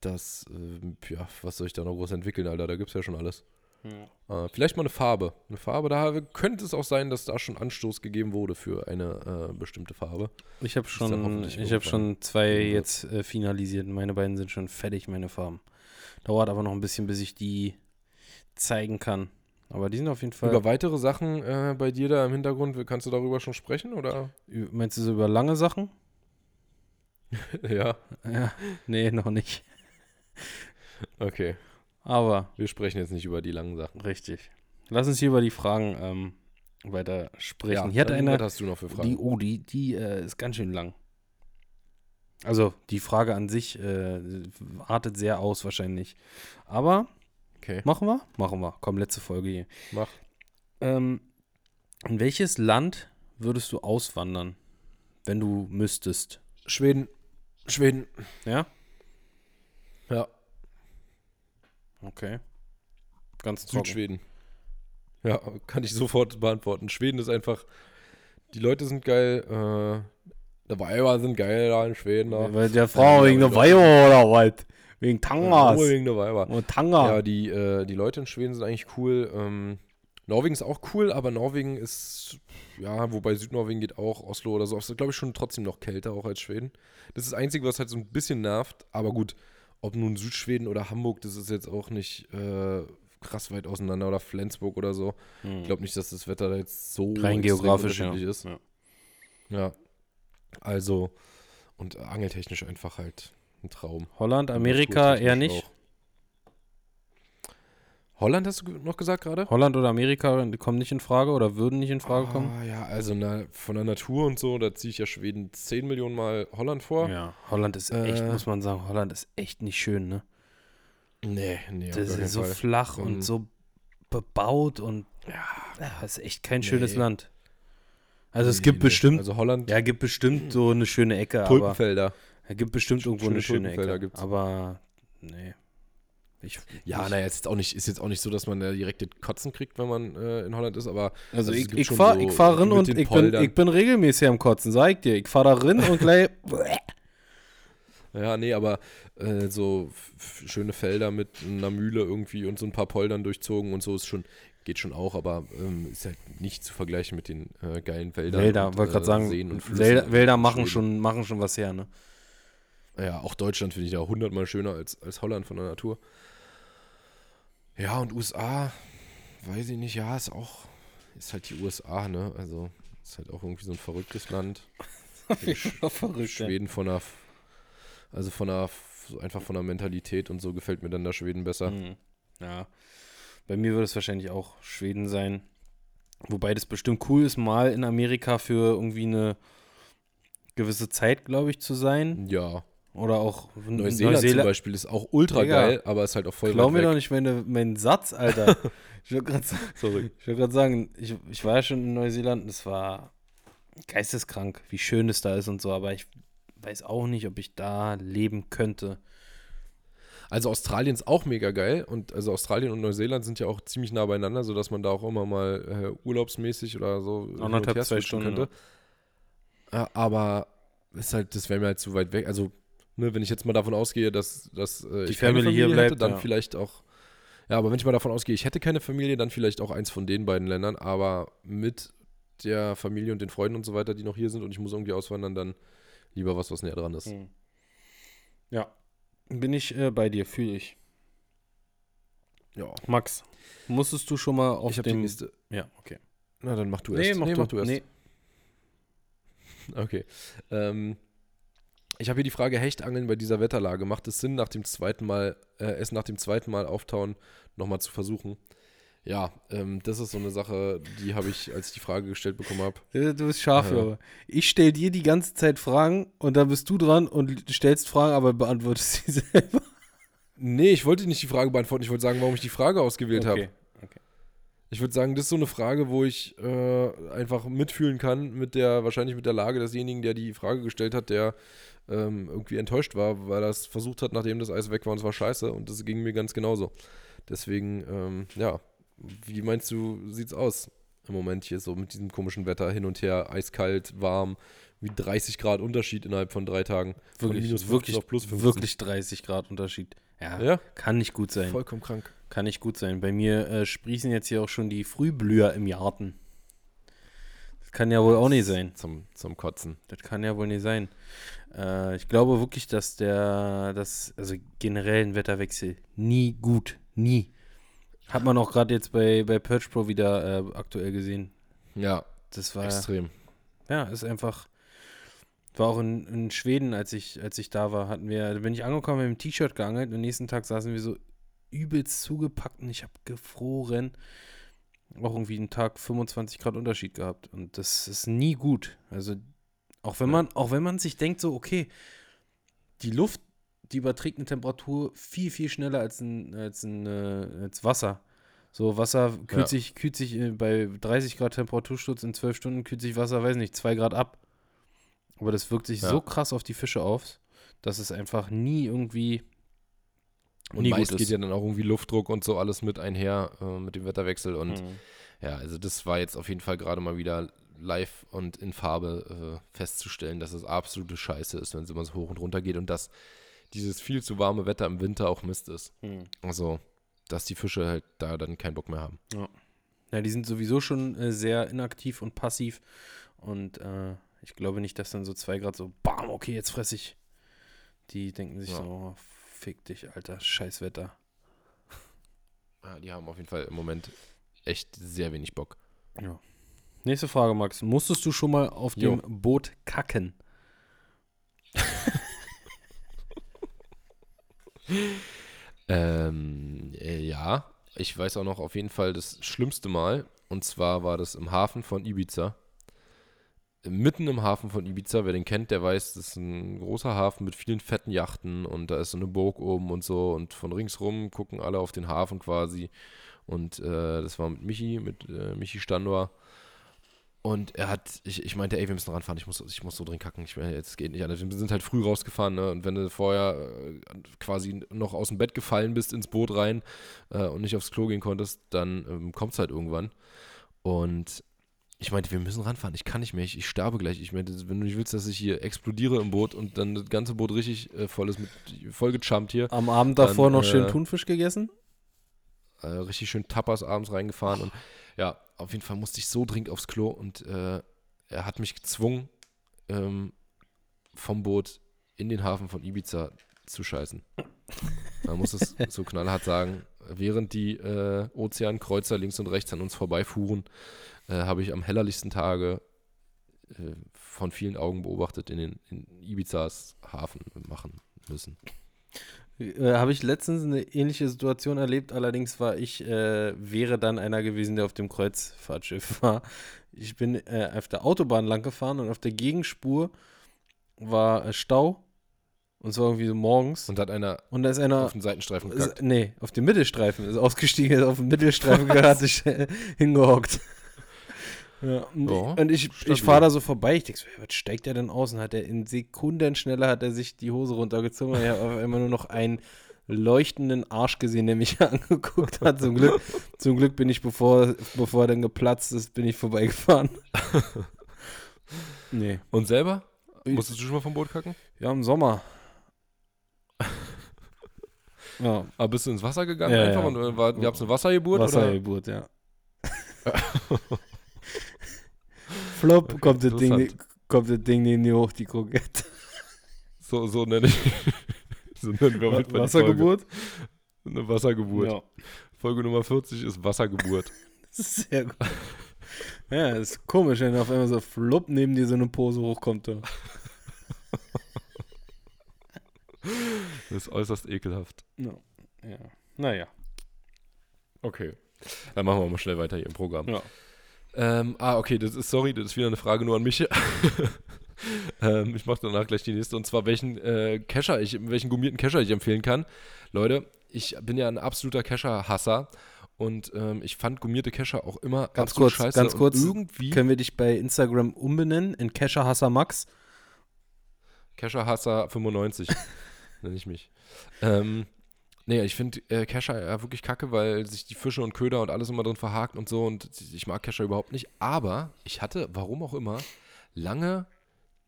Das, äh, ja, was soll ich da noch groß entwickeln, Alter? Da gibt es ja schon alles. Äh, vielleicht mal eine Farbe. Eine Farbe, da könnte es auch sein, dass da schon Anstoß gegeben wurde für eine äh, bestimmte Farbe. Ich habe schon, ich habe schon zwei jetzt äh, finalisiert. Meine beiden sind schon fertig, meine Farben. Dauert aber noch ein bisschen, bis ich die zeigen kann. Aber die sind auf jeden Fall. Über weitere Sachen äh, bei dir da im Hintergrund, kannst du darüber schon sprechen, oder? Meinst du so über lange Sachen? [laughs] ja, Ja, nee, noch nicht. okay. Aber Wir sprechen jetzt nicht über die langen Sachen. richtig. Lass uns hier über die Fragen ähm, weiter sprechen. hier hat einer, Was hast du noch für Fragen? die, oh, die, die äh, ist ganz schön lang. Also die Frage an sich äh, artet sehr aus wahrscheinlich. Aber okay, machen wir? Machen wir. Komm, letzte Folge hier. mach. Ähm, in welches Land würdest du auswandern, wenn du müsstest? Schweden. Schweden. Ja? Ja, Okay. Ganz trocken. Südschweden. Ja, kann ich sofort beantworten. Schweden ist einfach, die Leute sind geil, äh, die Weiber sind geil da in Schweden. Da. Weil der Frau Ja, wegen der die Weiber oder was? Wegen Ja, Tangas. nur wegen der Weiber. Und Tanga. Ja, die, äh, die Leute in Schweden sind eigentlich cool. Ähm, Norwegen ist auch cool, aber Norwegen ist, ja, wobei Südnorwegen geht auch, Oslo oder so, ist glaube ich schon trotzdem noch kälter auch als Schweden. Das ist das Einzige, was halt so ein bisschen nervt, aber gut, ob nun Südschweden oder Hamburg, das ist jetzt auch nicht äh, krass weit auseinander oder Flensburg oder so. Hm. Ich glaube nicht, dass das Wetter da jetzt so Rein geografisch, ja. ist. Ja. Ja. Also, und angeltechnisch einfach halt ein Traum. Holland, Amerika eher nicht. auch. Holland hast du noch gesagt gerade? Holland oder Amerika kommen nicht in Frage oder würden nicht in Frage kommen? Ah, ja, also na, von der Natur und so, da ziehe ich ja Schweden 10 Millionen Mal Holland vor. Ja, Holland ist echt, Äh, muss man sagen, Holland ist echt nicht schön, ne? Nee, nee, Das ist so Fall. flach und Ähm, so bebaut und ja, ist echt kein schönes Nee. Land. Also es Nee, gibt nee. bestimmt, Also Holland, ja, gibt bestimmt so eine schöne Ecke, aber Tulpenfelder. es gibt bestimmt irgendwo Schöne eine schöne Ecke. gibt's. Aber nee. Ich, Ja, naja, jetzt auch nicht, ist jetzt auch nicht so, dass man da direkt das Kotzen kriegt, wenn man äh, in Holland ist, aber Also ich, ich fahre so fahr mit und den ich bin, ich bin regelmäßig am Kotzen, sag ich dir. Ich fahre da rein und gleich. [laughs] Ja, nee, aber äh, so schöne Felder mit einer Mühle irgendwie und so ein paar Poldern durchzogen und so ist schon, geht schon auch, aber ähm, ist halt nicht zu vergleichen mit den äh, geilen Wäldern. Wälder, wollte gerade äh, sagen, Wälder, Wälder machen schon, machen schon was her, ne? Ja, auch Deutschland finde ich da hundertmal schöner als, als Holland von der Natur. Ja, und USA, weiß ich nicht, ja, ist auch, ist halt die USA, ne? Also, ist halt auch irgendwie so ein verrücktes Land. [laughs] Verrückt. Schweden von der, also von der, so einfach von der Mentalität und so gefällt mir dann da Schweden besser. Mhm. Ja. Bei mir würde es wahrscheinlich auch Schweden sein. Wobei das bestimmt cool ist, mal in Amerika für irgendwie eine gewisse Zeit, glaube ich, zu sein. Ja, Oder auch in Neuseeland, zum Beispiel ist auch ultra Digga, geil, aber ist halt auch voll Klau mir weg. doch nicht meine, meinen Satz, Alter. [laughs] ich wollte gerade sagen, ich, ich war ja schon in Neuseeland und es war geisteskrank, wie schön es da ist und so, aber ich weiß auch nicht, ob ich da leben könnte. Also Australien ist auch mega geil und also Australien und Neuseeland sind ja auch ziemlich nah beieinander, sodass man da auch immer mal äh, urlaubsmäßig oder so Anderthalb, zwei Stunden, könnte. Ja, aber ist halt, das wäre mir halt zu weit weg. Also, ne, wenn ich jetzt mal davon ausgehe, dass, dass äh, Die ich keine Family hier hätte, bleibt, dann ja. vielleicht auch Ja, aber wenn ich mal davon ausgehe, ich hätte keine Familie, dann vielleicht auch eins von den beiden Ländern, aber mit der Familie und den Freunden und so weiter, die noch hier sind und ich muss irgendwie auswandern, dann lieber was, was näher dran ist. Hm. Ja, bin ich äh, bei dir, fühle ich. Ja. Max, musstest du schon mal auf Ich die dem... nächste. ja, okay. Na, dann mach du Nee, erst. mach, du. erst. Nee. [laughs] Okay. Ähm, ich habe hier die Frage Hechtangeln bei dieser Wetterlage. Macht es Sinn, nach dem zweiten Mal, äh, es nach dem zweiten Mal auftauen nochmal zu versuchen? Ja, ähm, das ist so eine Sache, die habe ich, als ich die Frage gestellt bekommen habe. Du bist scharf, Ja. aber ich stell dir die ganze Zeit Fragen und dann bist du dran und stellst Fragen, aber beantwortest sie [laughs] selber. Nee, ich wollte nicht die Frage beantworten. Ich wollte sagen, warum ich die Frage ausgewählt habe. okay. Ich würde sagen, das ist so eine Frage, wo ich äh, einfach mitfühlen kann mit der, wahrscheinlich mit der Lage desjenigen, der die Frage gestellt hat, der ähm, irgendwie enttäuscht war, weil er es versucht hat, nachdem das Eis weg war und es war scheiße und das ging mir ganz genauso. Deswegen, ähm, ja, wie meinst du, sieht's aus im Moment hier so mit diesem komischen Wetter hin und her, eiskalt, warm, wie 30 Grad Unterschied innerhalb von drei Tagen. Wirklich, minus 15 wirklich, auf plus 15. wirklich 30 Grad Unterschied. Ja, Ja, kann nicht gut sein. vollkommen krank. Kann nicht gut sein. Bei mir äh, sprießen jetzt hier auch schon die Frühblüher im Garten. Das kann ja wohl auch nicht sein. Zum, zum Kotzen. Das kann ja wohl nicht sein. Äh, ich glaube wirklich, dass der, das, also generell ein Wetterwechsel nie gut, nie. Hat man auch gerade jetzt bei, bei Purge Pro wieder äh, aktuell gesehen. Ja, Das war, extrem. ja, ist einfach, war auch in, in Schweden, als ich, als ich da war, hatten wir, da bin ich angekommen mit dem T-Shirt geangelt und am nächsten Tag saßen wir so übelst zugepackt und ich habe gefroren. Auch irgendwie einen Tag 25 Grad Unterschied gehabt und das ist nie gut. Also auch wenn man, auch wenn man sich denkt so, okay, die Luft, die überträgt eine Temperatur viel, viel schneller als ein, als ein äh, als Wasser. So, Wasser kühlt Ja. sich, kühlt sich äh, bei 30 Grad Temperatursturz in 12 Stunden kühlt sich Wasser, weiß nicht, 2 Grad ab. Aber das wirkt sich Ja. so krass auf die Fische auf, dass es einfach nie irgendwie Und nie meist gut geht ja dann auch irgendwie Luftdruck und so alles mit einher, äh, mit dem Wetterwechsel. Und Mhm. ja, also das war jetzt auf jeden Fall gerade mal wieder live und in Farbe äh, festzustellen, dass es absolute Scheiße ist, wenn es immer so hoch und runter geht und dass dieses viel zu warme Wetter im Winter auch Mist ist. Mhm. Also, dass die Fische halt da dann keinen Bock mehr haben. Ja, die sind sowieso schon äh, sehr inaktiv und passiv. Und äh, ich glaube nicht, dass dann so 2 Grad so, bam, okay, jetzt fress ich. Die denken sich Ja. so, oh, fick dich, Alter, scheiß Wetter. Ja, die haben auf jeden Fall im Moment echt sehr wenig Bock. Ja. Nächste Frage, Max. Musstest du schon mal auf Jo. dem Boot kacken? Ähm, äh, ja, ich weiß auch noch auf jeden Fall das schlimmste Mal. Und zwar war das im Hafen von Ibiza. Mitten im Hafen von Ibiza, wer den kennt, der weiß, das ist ein großer Hafen mit vielen fetten Yachten und da ist so eine Burg oben und so und von ringsrum gucken alle auf den Hafen quasi. Und äh, das war mit Michi, mit äh, Michi Standor. Und er hat, ich, ich meinte, ey, wir müssen ranfahren, ich muss, ich muss so drin kacken, ich, jetzt geht nicht anders. Wir sind halt früh rausgefahren, ne? Und wenn du vorher äh, quasi noch aus dem Bett gefallen bist ins Boot rein äh, und nicht aufs Klo gehen konntest, dann ähm, kommt es halt irgendwann. Und ich meinte, wir müssen ranfahren, ich kann nicht mehr, ich, ich sterbe gleich. Ich meinte, wenn du nicht willst, dass ich hier explodiere im Boot und dann das ganze Boot richtig äh, voll ist mit, voll gechumpt hier, Am Abend Dann, davor noch äh, schön Thunfisch gegessen? äh, richtig schön Tapas abends reingefahren und ja, auf jeden Fall musste ich so dringend aufs Klo und äh, er hat mich gezwungen, ähm, vom Boot in den Hafen von Ibiza zu scheißen. Man muss es [laughs] so knallhart sagen. Während die äh, Ozeankreuzer links und rechts an uns vorbeifuhren, äh, habe ich am hellerlichsten Tage äh, von vielen Augen beobachtet in den in Ibizas Hafen machen müssen. Äh, Habe ich letztens eine ähnliche Situation erlebt, allerdings war ich, äh, wäre dann einer gewesen, der auf dem Kreuzfahrtschiff [laughs] war. Ich bin äh, auf der Autobahn lang gefahren und auf der Gegenspur war äh, Stau. Und zwar irgendwie so morgens. Und da hat einer Und da ist einer. auf den Seitenstreifen Ist, gekackt. nee, auf dem Mittelstreifen. Ist ausgestiegen, ist auf dem Mittelstreifen gerade äh, hingehockt. [laughs] Ja, und Ja, ich, und ich, ich fahre da so vorbei. Ich denke so, was steigt der denn aus? Und hat er in Sekundenschnelle hat er sich die Hose runtergezogen. Und ich habe auf einmal nur noch einen leuchtenden Arsch gesehen, der mich [laughs] angeguckt hat. Zum Glück, zum Glück bin ich, bevor, bevor er dann geplatzt ist, bin ich vorbeigefahren. [laughs] nee. Und selber? Musstest du schon mal vom Boot kacken? Ja, im Sommer. Ja. Aber bist du ins Wasser gegangen ja, einfach ja. und äh, war, gab es eine Wassergeburt? Wassergeburt, oder? ja. [laughs] Flop, kommt das, Ding, kommt das Ding neben dir hoch, die Krokette. So, so nenne ich. [laughs] so nennen wir mit Wassergeburt? Eine Wassergeburt. Ja. Folge Nummer 40 ist Wassergeburt. [laughs] sehr gut. Ja, ist komisch, wenn auf einmal so flupp neben dir so eine Pose hochkommt. Da. Das ist äußerst ekelhaft. No. Ja. Naja. Okay. Dann machen wir mal schnell weiter hier im Programm. Ja. Ähm, ah, okay, das ist, sorry, das ist wieder eine Frage nur an mich. [laughs] ähm, ich mache danach gleich die nächste. Und zwar, welchen äh, Cacher ich, welchen gummierten Cacher ich empfehlen kann. Leute, ich bin ja ein absoluter Cacher-Hasser. Und ähm, ich fand gummierte Cacher auch immer ganz kurz, scheiße. Ganz kurz, irgendwie können wir dich bei Instagram umbenennen in Cacher Hasser Max? Cacher Hasser 95 nenne ich mich. Ähm, nee, ich finde äh, Kescher ja wirklich kacke, weil sich die Fische und Köder und alles immer drin verhakt und so und ich mag Kescher überhaupt nicht. Aber ich hatte, warum auch immer, lange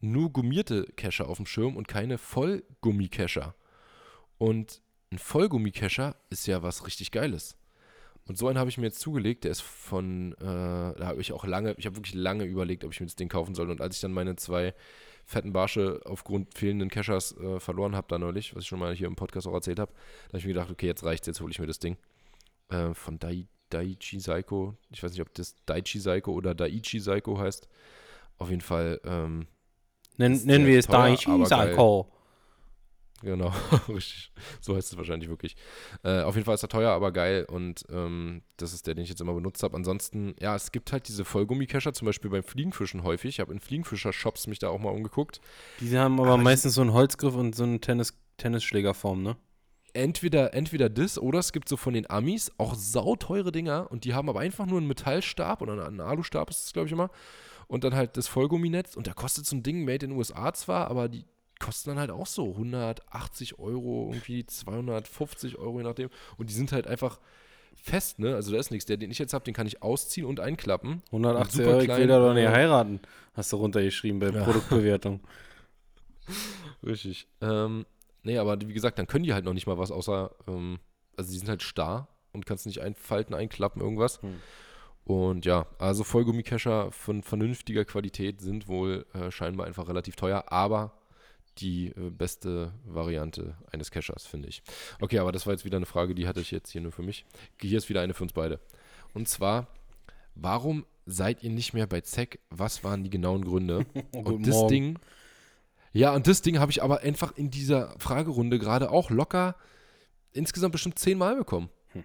nur gummierte Kescher auf dem Schirm und keine Vollgummikescher. Und ein Vollgummikescher ist ja was richtig Geiles. Und so einen habe ich mir jetzt zugelegt, der ist von, äh, da habe ich auch lange, ich habe wirklich lange überlegt, ob ich mir das Ding kaufen soll. Und als ich dann meine zwei fetten Barsche aufgrund fehlenden Cashers äh, verloren habe da neulich, was ich schon mal hier im Podcast auch erzählt habe. Da habe ich mir gedacht, okay, jetzt reicht's, jetzt hole ich mir das Ding. Äh, von Dai, Daiichi Seiko. Ich weiß nicht, ob das Daiichi Seiko oder Daiichi Seiko heißt. Auf jeden Fall. Ähm, Nen, nennen wir es Daiichi Seiko. Genau, [laughs] richtig. So heißt es wahrscheinlich wirklich. Äh, auf jeden Fall ist er teuer, aber geil und ähm, das ist der, den ich jetzt immer benutzt habe. Ansonsten, ja, es gibt halt diese Vollgummikescher, zum Beispiel beim Fliegenfischen häufig. Ich habe in Fliegenfischer-Shops mich da auch mal umgeguckt. Die haben aber, aber meistens so einen Holzgriff und so eine Tennis Tennisschlägerform, ne? Entweder, entweder das oder es gibt so von den Amis auch sauteure Dinger und die haben aber einfach nur einen Metallstab oder einen Alustab ist das, glaube ich, immer. Und dann halt das Vollgumminetz und da kostet so ein Ding made in den USA zwar, aber die kosten dann halt auch so 180 Euro, irgendwie 250 Euro, je nachdem. Und die sind halt einfach fest, ne? Also da ist nichts. Der, den ich jetzt habe, den kann ich ausziehen und einklappen. 180 Euro, ich will da doch nicht heiraten, hast du runtergeschrieben bei ja. Produktbewertung. [laughs] Richtig. Ähm, nee, aber wie gesagt, dann können die halt noch nicht mal was, außer, ähm, also die sind halt starr und kannst nicht einfalten, einklappen, irgendwas. Hm. Und ja, also Vollgummikescher von vernünftiger Qualität sind wohl äh, scheinbar einfach relativ teuer, aber die äh, beste Variante eines Cachers, finde ich. Okay, aber das war jetzt wieder eine Frage, die hatte ich jetzt hier nur für mich. Hier ist wieder eine für uns beide. Und zwar, warum seid ihr nicht mehr bei ZEC? Was waren die genauen Gründe? [laughs] und das Morgen. Ding, ja, und das Ding habe ich aber einfach in dieser Fragerunde gerade auch locker insgesamt bestimmt zehnmal bekommen. Hm.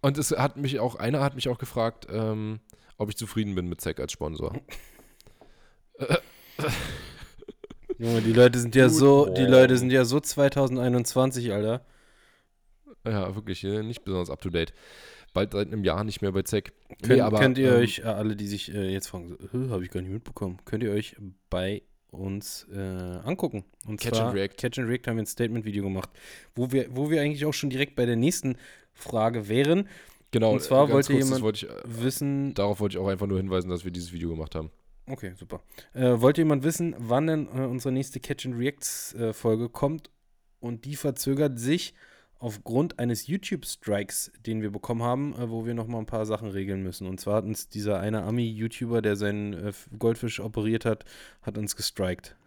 Und es hat mich auch, einer hat mich auch gefragt, ähm, ob ich zufrieden bin mit ZEC als Sponsor. äh, [laughs] Junge, die Leute sind ja so, die Leute sind ja so 2021, Alter. Ja, wirklich, nicht besonders up to date. Bald seit einem Jahr nicht mehr bei ZEC. Könnt, nee, könnt ihr ähm, euch, äh, alle, die sich äh, jetzt fragen, habe ich gar nicht mitbekommen, könnt ihr euch bei uns äh, angucken. Und Catch zwar, and React. Catch and React haben wir ein Statement-Video gemacht, wo wir, wo wir eigentlich auch schon direkt bei der nächsten Frage wären. Genau. Und zwar wollte kurz, jemand wollte ich, äh, wissen. Darauf wollte ich auch einfach nur hinweisen, dass wir dieses Video gemacht haben. Okay, super. Äh, wollte jemand wissen, wann denn äh, unsere nächste Catch and Reacts äh, Folge kommt? Und die verzögert sich aufgrund eines YouTube-Strikes, den wir bekommen haben, äh, wo wir nochmal ein paar Sachen regeln müssen. Und zwar hat uns dieser eine Ami-YouTuber, der seinen äh, Goldfisch operiert hat, hat uns gestrikt. [laughs]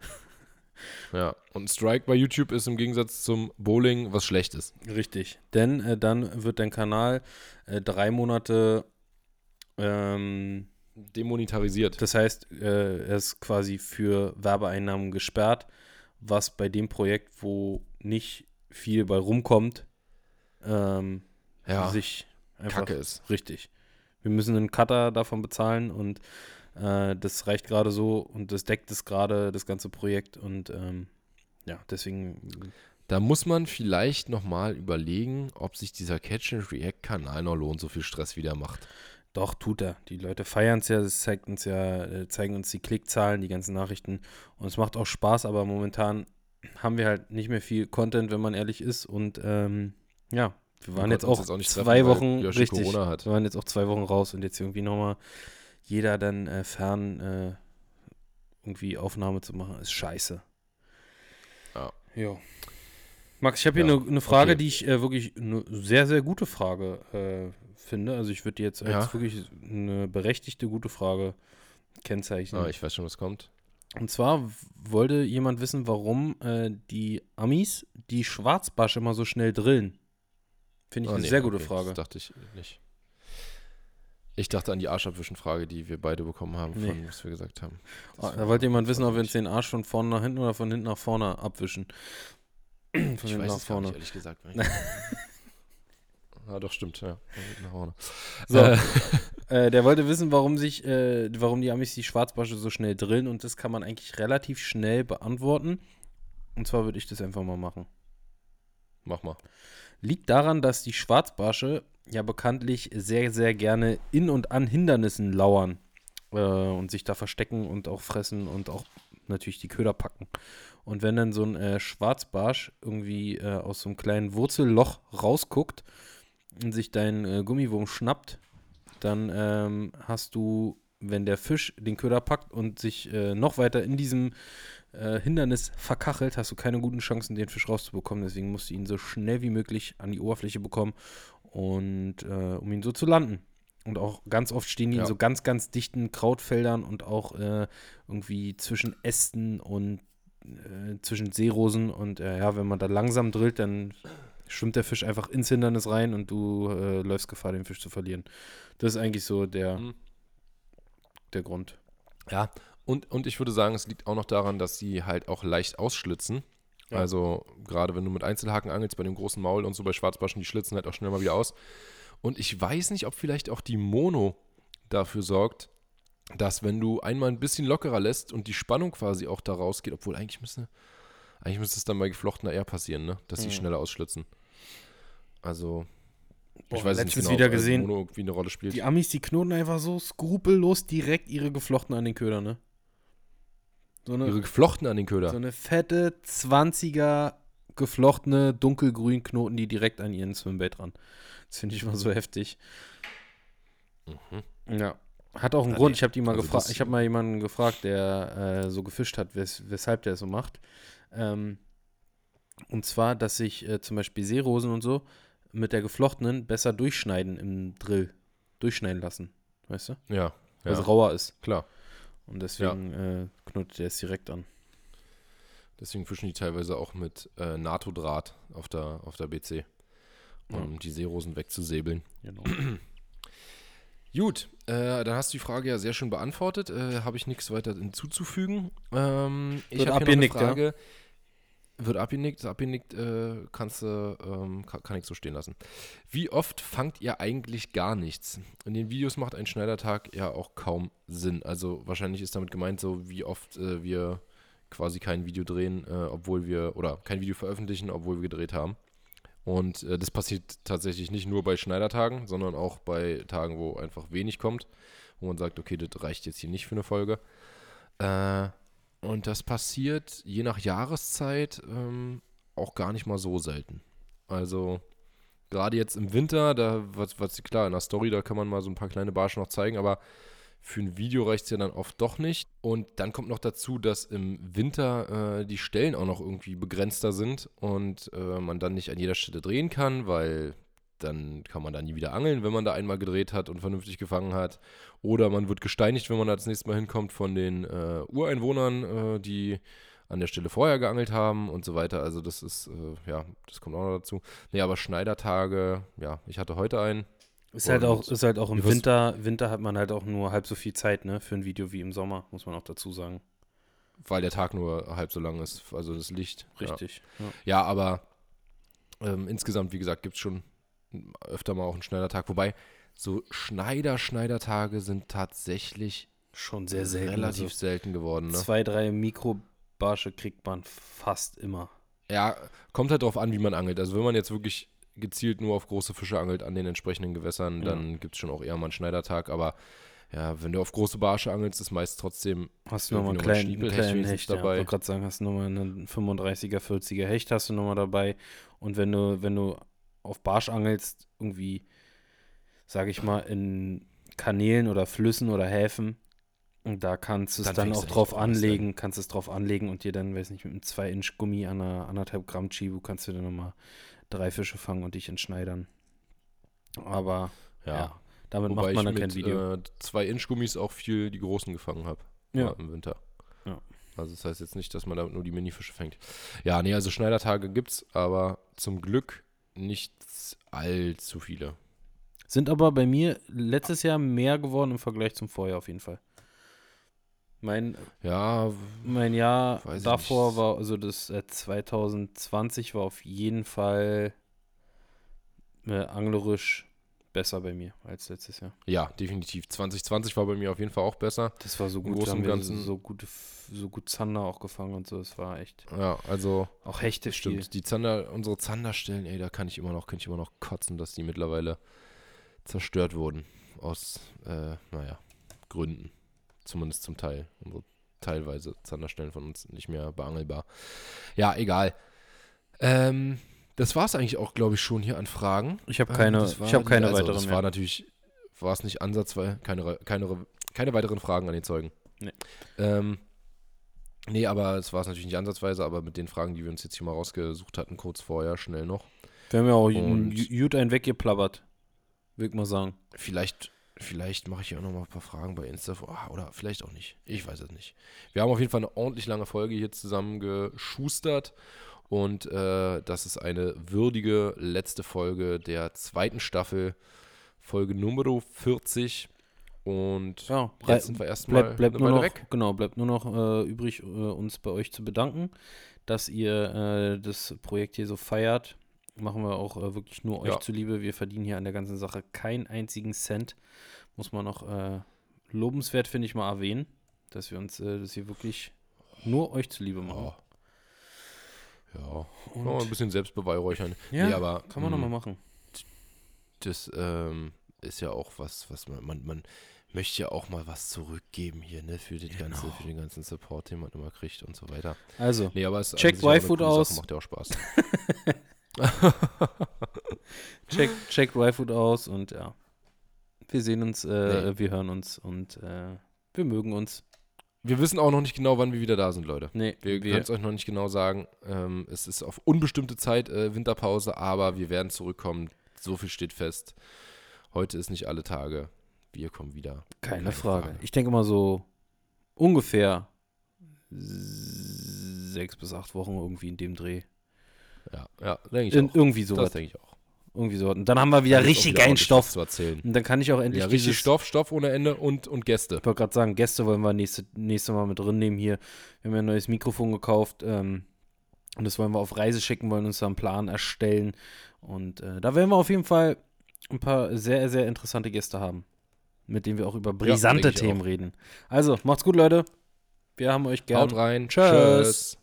Ja, und Strike bei YouTube ist im Gegensatz zum Bowling was Schlechtes. Richtig, denn äh, dann wird dein Kanal drei Monate ähm, demonetarisiert. Das heißt, äh, er ist quasi für Werbeeinnahmen gesperrt, was bei dem Projekt, wo nicht viel bei rumkommt, ähm, ja, sich einfach Kacke ist. Richtig. Wir müssen einen Cutter davon bezahlen und äh, das reicht gerade so und das deckt es gerade, das ganze Projekt und ähm, ja, deswegen. Da muss man vielleicht nochmal überlegen, ob sich dieser Catch-and-React-Kanal noch lohnt, so viel Stress wieder macht. Doch, tut er. Die Leute feiern es ja, das zeigt uns ja, äh, zeigen uns die Klickzahlen, die ganzen Nachrichten. Und es macht auch Spaß, aber momentan haben wir halt nicht mehr viel Content, wenn man ehrlich ist. Und ähm, ja, wir waren jetzt auch, jetzt auch zwei treffen, Wochen richtig. Wir waren jetzt auch zwei Wochen raus und jetzt irgendwie nochmal jeder dann äh, fern äh, irgendwie Aufnahme zu machen, ist scheiße. Ja. Jo. Max, ich habe hier eine ja. ne Frage, okay. die ich äh, wirklich eine sehr, sehr gute Frage äh, finde. Also ich würde die jetzt als ja. wirklich eine berechtigte, gute Frage kennzeichnen. Ah, ich weiß schon, was kommt. Und zwar wollte jemand wissen, warum äh, die Amis die Schwarzbarsch immer so schnell drillen. Finde ich oh, eine nee, sehr gute okay, Frage. Das dachte ich nicht. Ich dachte an die Arschabwischen-Frage, die wir beide bekommen haben, von nee. was wir gesagt haben. Oh, da wollte jemand wissen, ob wir uns den Arsch von vorne nach hinten oder von hinten nach vorne abwischen. [clears throat] von ich weiß nach vorne. Nicht, ehrlich gesagt. [laughs] ah, doch, stimmt, ja. So. Äh. [laughs] äh, der wollte wissen, warum sich, äh, warum die Amis die Schwarzbarsche so schnell drillen und das kann man eigentlich relativ schnell beantworten. Und zwar würde ich das einfach mal machen. Mach mal. Liegt daran, dass die Schwarzbarsche ja bekanntlich sehr, sehr gerne in und an Hindernissen lauern äh, und sich da verstecken und auch fressen und auch natürlich die Köder packen. Und wenn dann so ein äh, Schwarzbarsch irgendwie äh, aus so einem kleinen Wurzelloch rausguckt und sich dein äh, Gummiwurm schnappt, dann ähm, hast du, wenn der Fisch den Köder packt und sich äh, noch weiter in diesem äh, Hindernis verkachelt, hast du keine guten Chancen, den Fisch rauszubekommen. Deswegen musst du ihn so schnell wie möglich an die Oberfläche bekommen und äh, um ihn so zu landen. Und auch ganz oft stehen die ja. in so ganz, ganz dichten Krautfeldern und auch äh, irgendwie zwischen Ästen und äh, zwischen Seerosen. Und äh, ja, wenn man da langsam drillt, dann schwimmt der Fisch einfach ins Hindernis rein und du äh, läufst Gefahr, den Fisch zu verlieren. Das ist eigentlich so der, mhm. der Grund. Ja, und, und ich würde sagen, es liegt auch noch daran, dass sie halt auch leicht ausschlitzen. Ja. Also gerade wenn du mit Einzelhaken angelst, bei dem großen Maul und so bei Schwarzbarschen, die schlitzen halt auch schnell mal wieder aus. Und ich weiß nicht, ob vielleicht auch die Mono dafür sorgt, dass wenn du einmal ein bisschen lockerer lässt und die Spannung quasi auch da rausgeht, obwohl eigentlich müsste, eigentlich müsste es dann bei geflochtener eher passieren, ne? dass sie mhm. schneller ausschlitzen. Also, Boah, ich weiß nicht genau, wieder gesehen, Mono irgendwie eine Rolle spielt. Die Amis, die knoten einfach so skrupellos direkt ihre geflochten an den Köder, ne? So eine, ihre geflochten an den Köder. So eine fette 20er geflochtene dunkelgrün Knoten, die direkt an ihren Swimbait ran. Das finde ich immer so heftig. Mhm. Ja. Hat auch einen ja, Grund. Ich habe die mal also gefragt. Ich habe mal jemanden gefragt, der äh, so gefischt hat, wes weshalb der so macht. Ähm, und zwar, dass sich äh, zum Beispiel Seerosen und so mit der geflochtenen besser durchschneiden im Drill. Durchschneiden lassen. Weißt du? Ja. Weil es rauer ist. Klar. Und deswegen ja. äh, knotet der es direkt an. Deswegen fischen die teilweise auch mit äh, NATO-Draht auf der, auf der BC, um ja. die Seerosen wegzusäbeln. Genau. [clears throat] Gut, äh, dann hast du die Frage ja sehr schön beantwortet. Äh, habe ich nichts weiter hinzuzufügen. Ähm, ich habe hier noch eine Frage. Ja? Wird abgenickt, abgenickt, äh, kannst du, ähm, kann, kann, ich so stehen lassen. Wie oft fangt ihr eigentlich gar nichts? In den Videos macht ein Schneidertag ja auch kaum Sinn. Also wahrscheinlich ist damit gemeint, so wie oft äh, wir quasi kein Video drehen, äh, obwohl wir, oder kein Video veröffentlichen, obwohl wir gedreht haben. Und äh, das passiert tatsächlich nicht nur bei Schneidertagen, sondern auch bei Tagen, wo einfach wenig kommt, wo man sagt, okay, das reicht jetzt hier nicht für eine Folge. Äh, und das passiert je nach Jahreszeit ähm, auch gar nicht mal so selten. Also gerade jetzt im Winter, da was, was klar, in der Story, da kann man mal so ein paar kleine Barsche noch zeigen, aber für ein Video reicht es ja dann oft doch nicht. Und dann kommt noch dazu, dass im Winter äh, die Stellen auch noch irgendwie begrenzter sind und äh, man dann nicht an jeder Stelle drehen kann, weil dann kann man da nie wieder angeln, wenn man da einmal gedreht hat und vernünftig gefangen hat. Oder man wird gesteinigt, wenn man da das nächste Mal hinkommt von den äh, Ureinwohnern, äh, die an der Stelle vorher geangelt haben und so weiter. Also das ist, äh, ja, das kommt auch noch dazu. Nee, aber Schneidertage, ja, ich hatte heute einen, ist halt auch, ist halt auch im Winter, Winter hat man halt auch nur halb so viel Zeit, ne, für ein Video wie im Sommer, muss man auch dazu sagen. Weil der Tag nur halb so lang ist, also das Licht. Richtig. Ja, ja. ja aber ähm, insgesamt, wie gesagt, gibt es schon öfter mal auch einen Schneidertag. Wobei, so Schneider-Schneidertage sind tatsächlich schon sehr selten. Relativ also selten geworden. Ne? Zwei, drei Mikrobarsche kriegt man fast immer. Ja, kommt halt drauf an, wie man angelt. Also wenn man jetzt wirklich gezielt nur auf große Fische angelt an den entsprechenden Gewässern, dann gibt es schon auch eher mal einen Schneidertag. Aber ja, wenn du auf große Barsche angelst, ist meist trotzdem hast du nochmal einen kleinen, einen kleinen Hecht dabei. Ja, ich wollte gerade sagen, hast du nochmal einen 35er, 40er Hecht hast du nochmal dabei. Und wenn du, wenn du auf Barsch angelst, irgendwie, sage ich mal, in Kanälen oder Flüssen oder Häfen, Und da kannst du es Dann dann, auch drauf anlegen, kannst es drauf anlegen und dir dann, weiß nicht, mit einem 2-Inch-Gummi an einer anderthalb Gramm Chibu kannst du dann nochmal drei Fische fangen und dich entschneidern. Aber ja, Ja. damit Wobei macht man ich dann kein mit Video. äh, zwei Inch Gummis auch viel die großen gefangen habe. Ja. Im Winter. Ja. Also das heißt jetzt nicht, dass man damit nur die Minifische fängt. Ja, nee, also Schneidertage gibt's, aber zum Glück nicht allzu viele. Sind aber bei mir letztes Jahr mehr geworden im Vergleich zum Vorjahr auf jeden Fall. Mein, Ja, mein Jahr davor nicht. war, also das äh, 2020 war auf jeden Fall äh, anglerisch besser bei mir als letztes Jahr. ja, definitiv. 2020 war bei mir auf jeden Fall auch besser. Das war so Im gut, Großen haben wir Ganzen- so, gute, so gut Zander auch gefangen und so. Es war echt Ja, also auch Hechte viel. stimmt. Die Zander, unsere Zanderstellen, ey, da kann ich immer noch, könnte ich immer noch kotzen, dass die mittlerweile zerstört wurden. Aus, äh, naja, Gründen. Zumindest zum Teil. Unsere teilweise Zanderstellen von uns nicht mehr beangelbar. Ja, egal. Ähm, das war es eigentlich auch, glaube ich, schon hier an Fragen. Ich habe Ähm, keine, war ich die- keine also, weiteren Das mehr. war natürlich, war es nicht ansatzweise, keine, keine, keine weiteren Fragen an den Zeugen. Nee. Ähm, nee, aber es war es natürlich nicht ansatzweise, aber mit den Fragen, die wir uns jetzt hier mal rausgesucht hatten, kurz vorher, schnell noch. Wir haben ja auch gut einen weggeplappert, würde ich mal sagen. Vielleicht, vielleicht mache ich hier auch noch mal ein paar Fragen bei Insta vor. Ah, oder vielleicht auch nicht. Ich weiß es nicht. Wir haben auf jeden Fall eine ordentlich lange Folge hier zusammen geschustert. Und äh, das ist eine würdige letzte Folge der zweiten Staffel, Folge Nummer 40. Und Ja, jetzt sind wir erstmal bleibt, bleibt eine nur noch, weg. genau, bleibt nur noch äh, übrig, äh, uns bei euch zu bedanken, dass ihr äh, das Projekt hier so feiert. Machen wir auch äh, wirklich nur euch Ja. zuliebe. Wir verdienen hier an der ganzen Sache keinen einzigen Cent. Muss man noch äh, lobenswert, finde ich, mal erwähnen, dass wir uns das hier wirklich nur euch zuliebe machen. Oh. Ja, Und, noch ein bisschen selbstbeweihräuchern. ja, nee, aber kann man noch mh, mal machen. das ähm, ist ja auch was, was man, man, man möchte ja auch mal was zurückgeben hier, ne, für den ganzen, Genau. für den ganzen Support, den man immer kriegt und so weiter. Also, Nee, aber es eine YFood aus. Sache, macht ja auch Spaß. [laughs] [laughs] check, checkt YFood aus und ja. Wir sehen uns, äh, Nee. wir hören uns und äh, wir mögen uns. Wir wissen auch noch nicht genau, wann wir wieder da sind, Leute. Nee, Wir können es euch noch nicht genau sagen. Ähm, es ist auf unbestimmte Zeit äh, Winterpause, aber wir werden zurückkommen. So viel steht fest. Heute ist nicht alle Tage. Wir kommen wieder. Keine, Frage. Ich denke mal so ungefähr sechs bis acht Wochen irgendwie in dem Dreh. Ja, ja denke ich In, auch. irgendwie Das sowas. denke ich auch. Irgendwie so. Und dann haben wir wieder richtig wieder geilen Stoff. zu erzählen. Und dann kann ich auch endlich Ja, richtig Stoff, Stoff ohne Ende und, und Gäste. Ich wollte gerade sagen, Gäste wollen wir nächste, nächste Mal mit drin nehmen hier. Wir haben ja ein neues Mikrofon gekauft. Ähm, und das wollen wir auf Reise schicken, wollen uns da einen Plan erstellen. Und äh, da werden wir auf jeden Fall ein paar sehr, sehr interessante Gäste haben. Mit denen wir auch über brisante ich Themen reden. Also, macht's gut, Leute. Wir haben euch gern. Haut rein. Tschüss. Tschüss.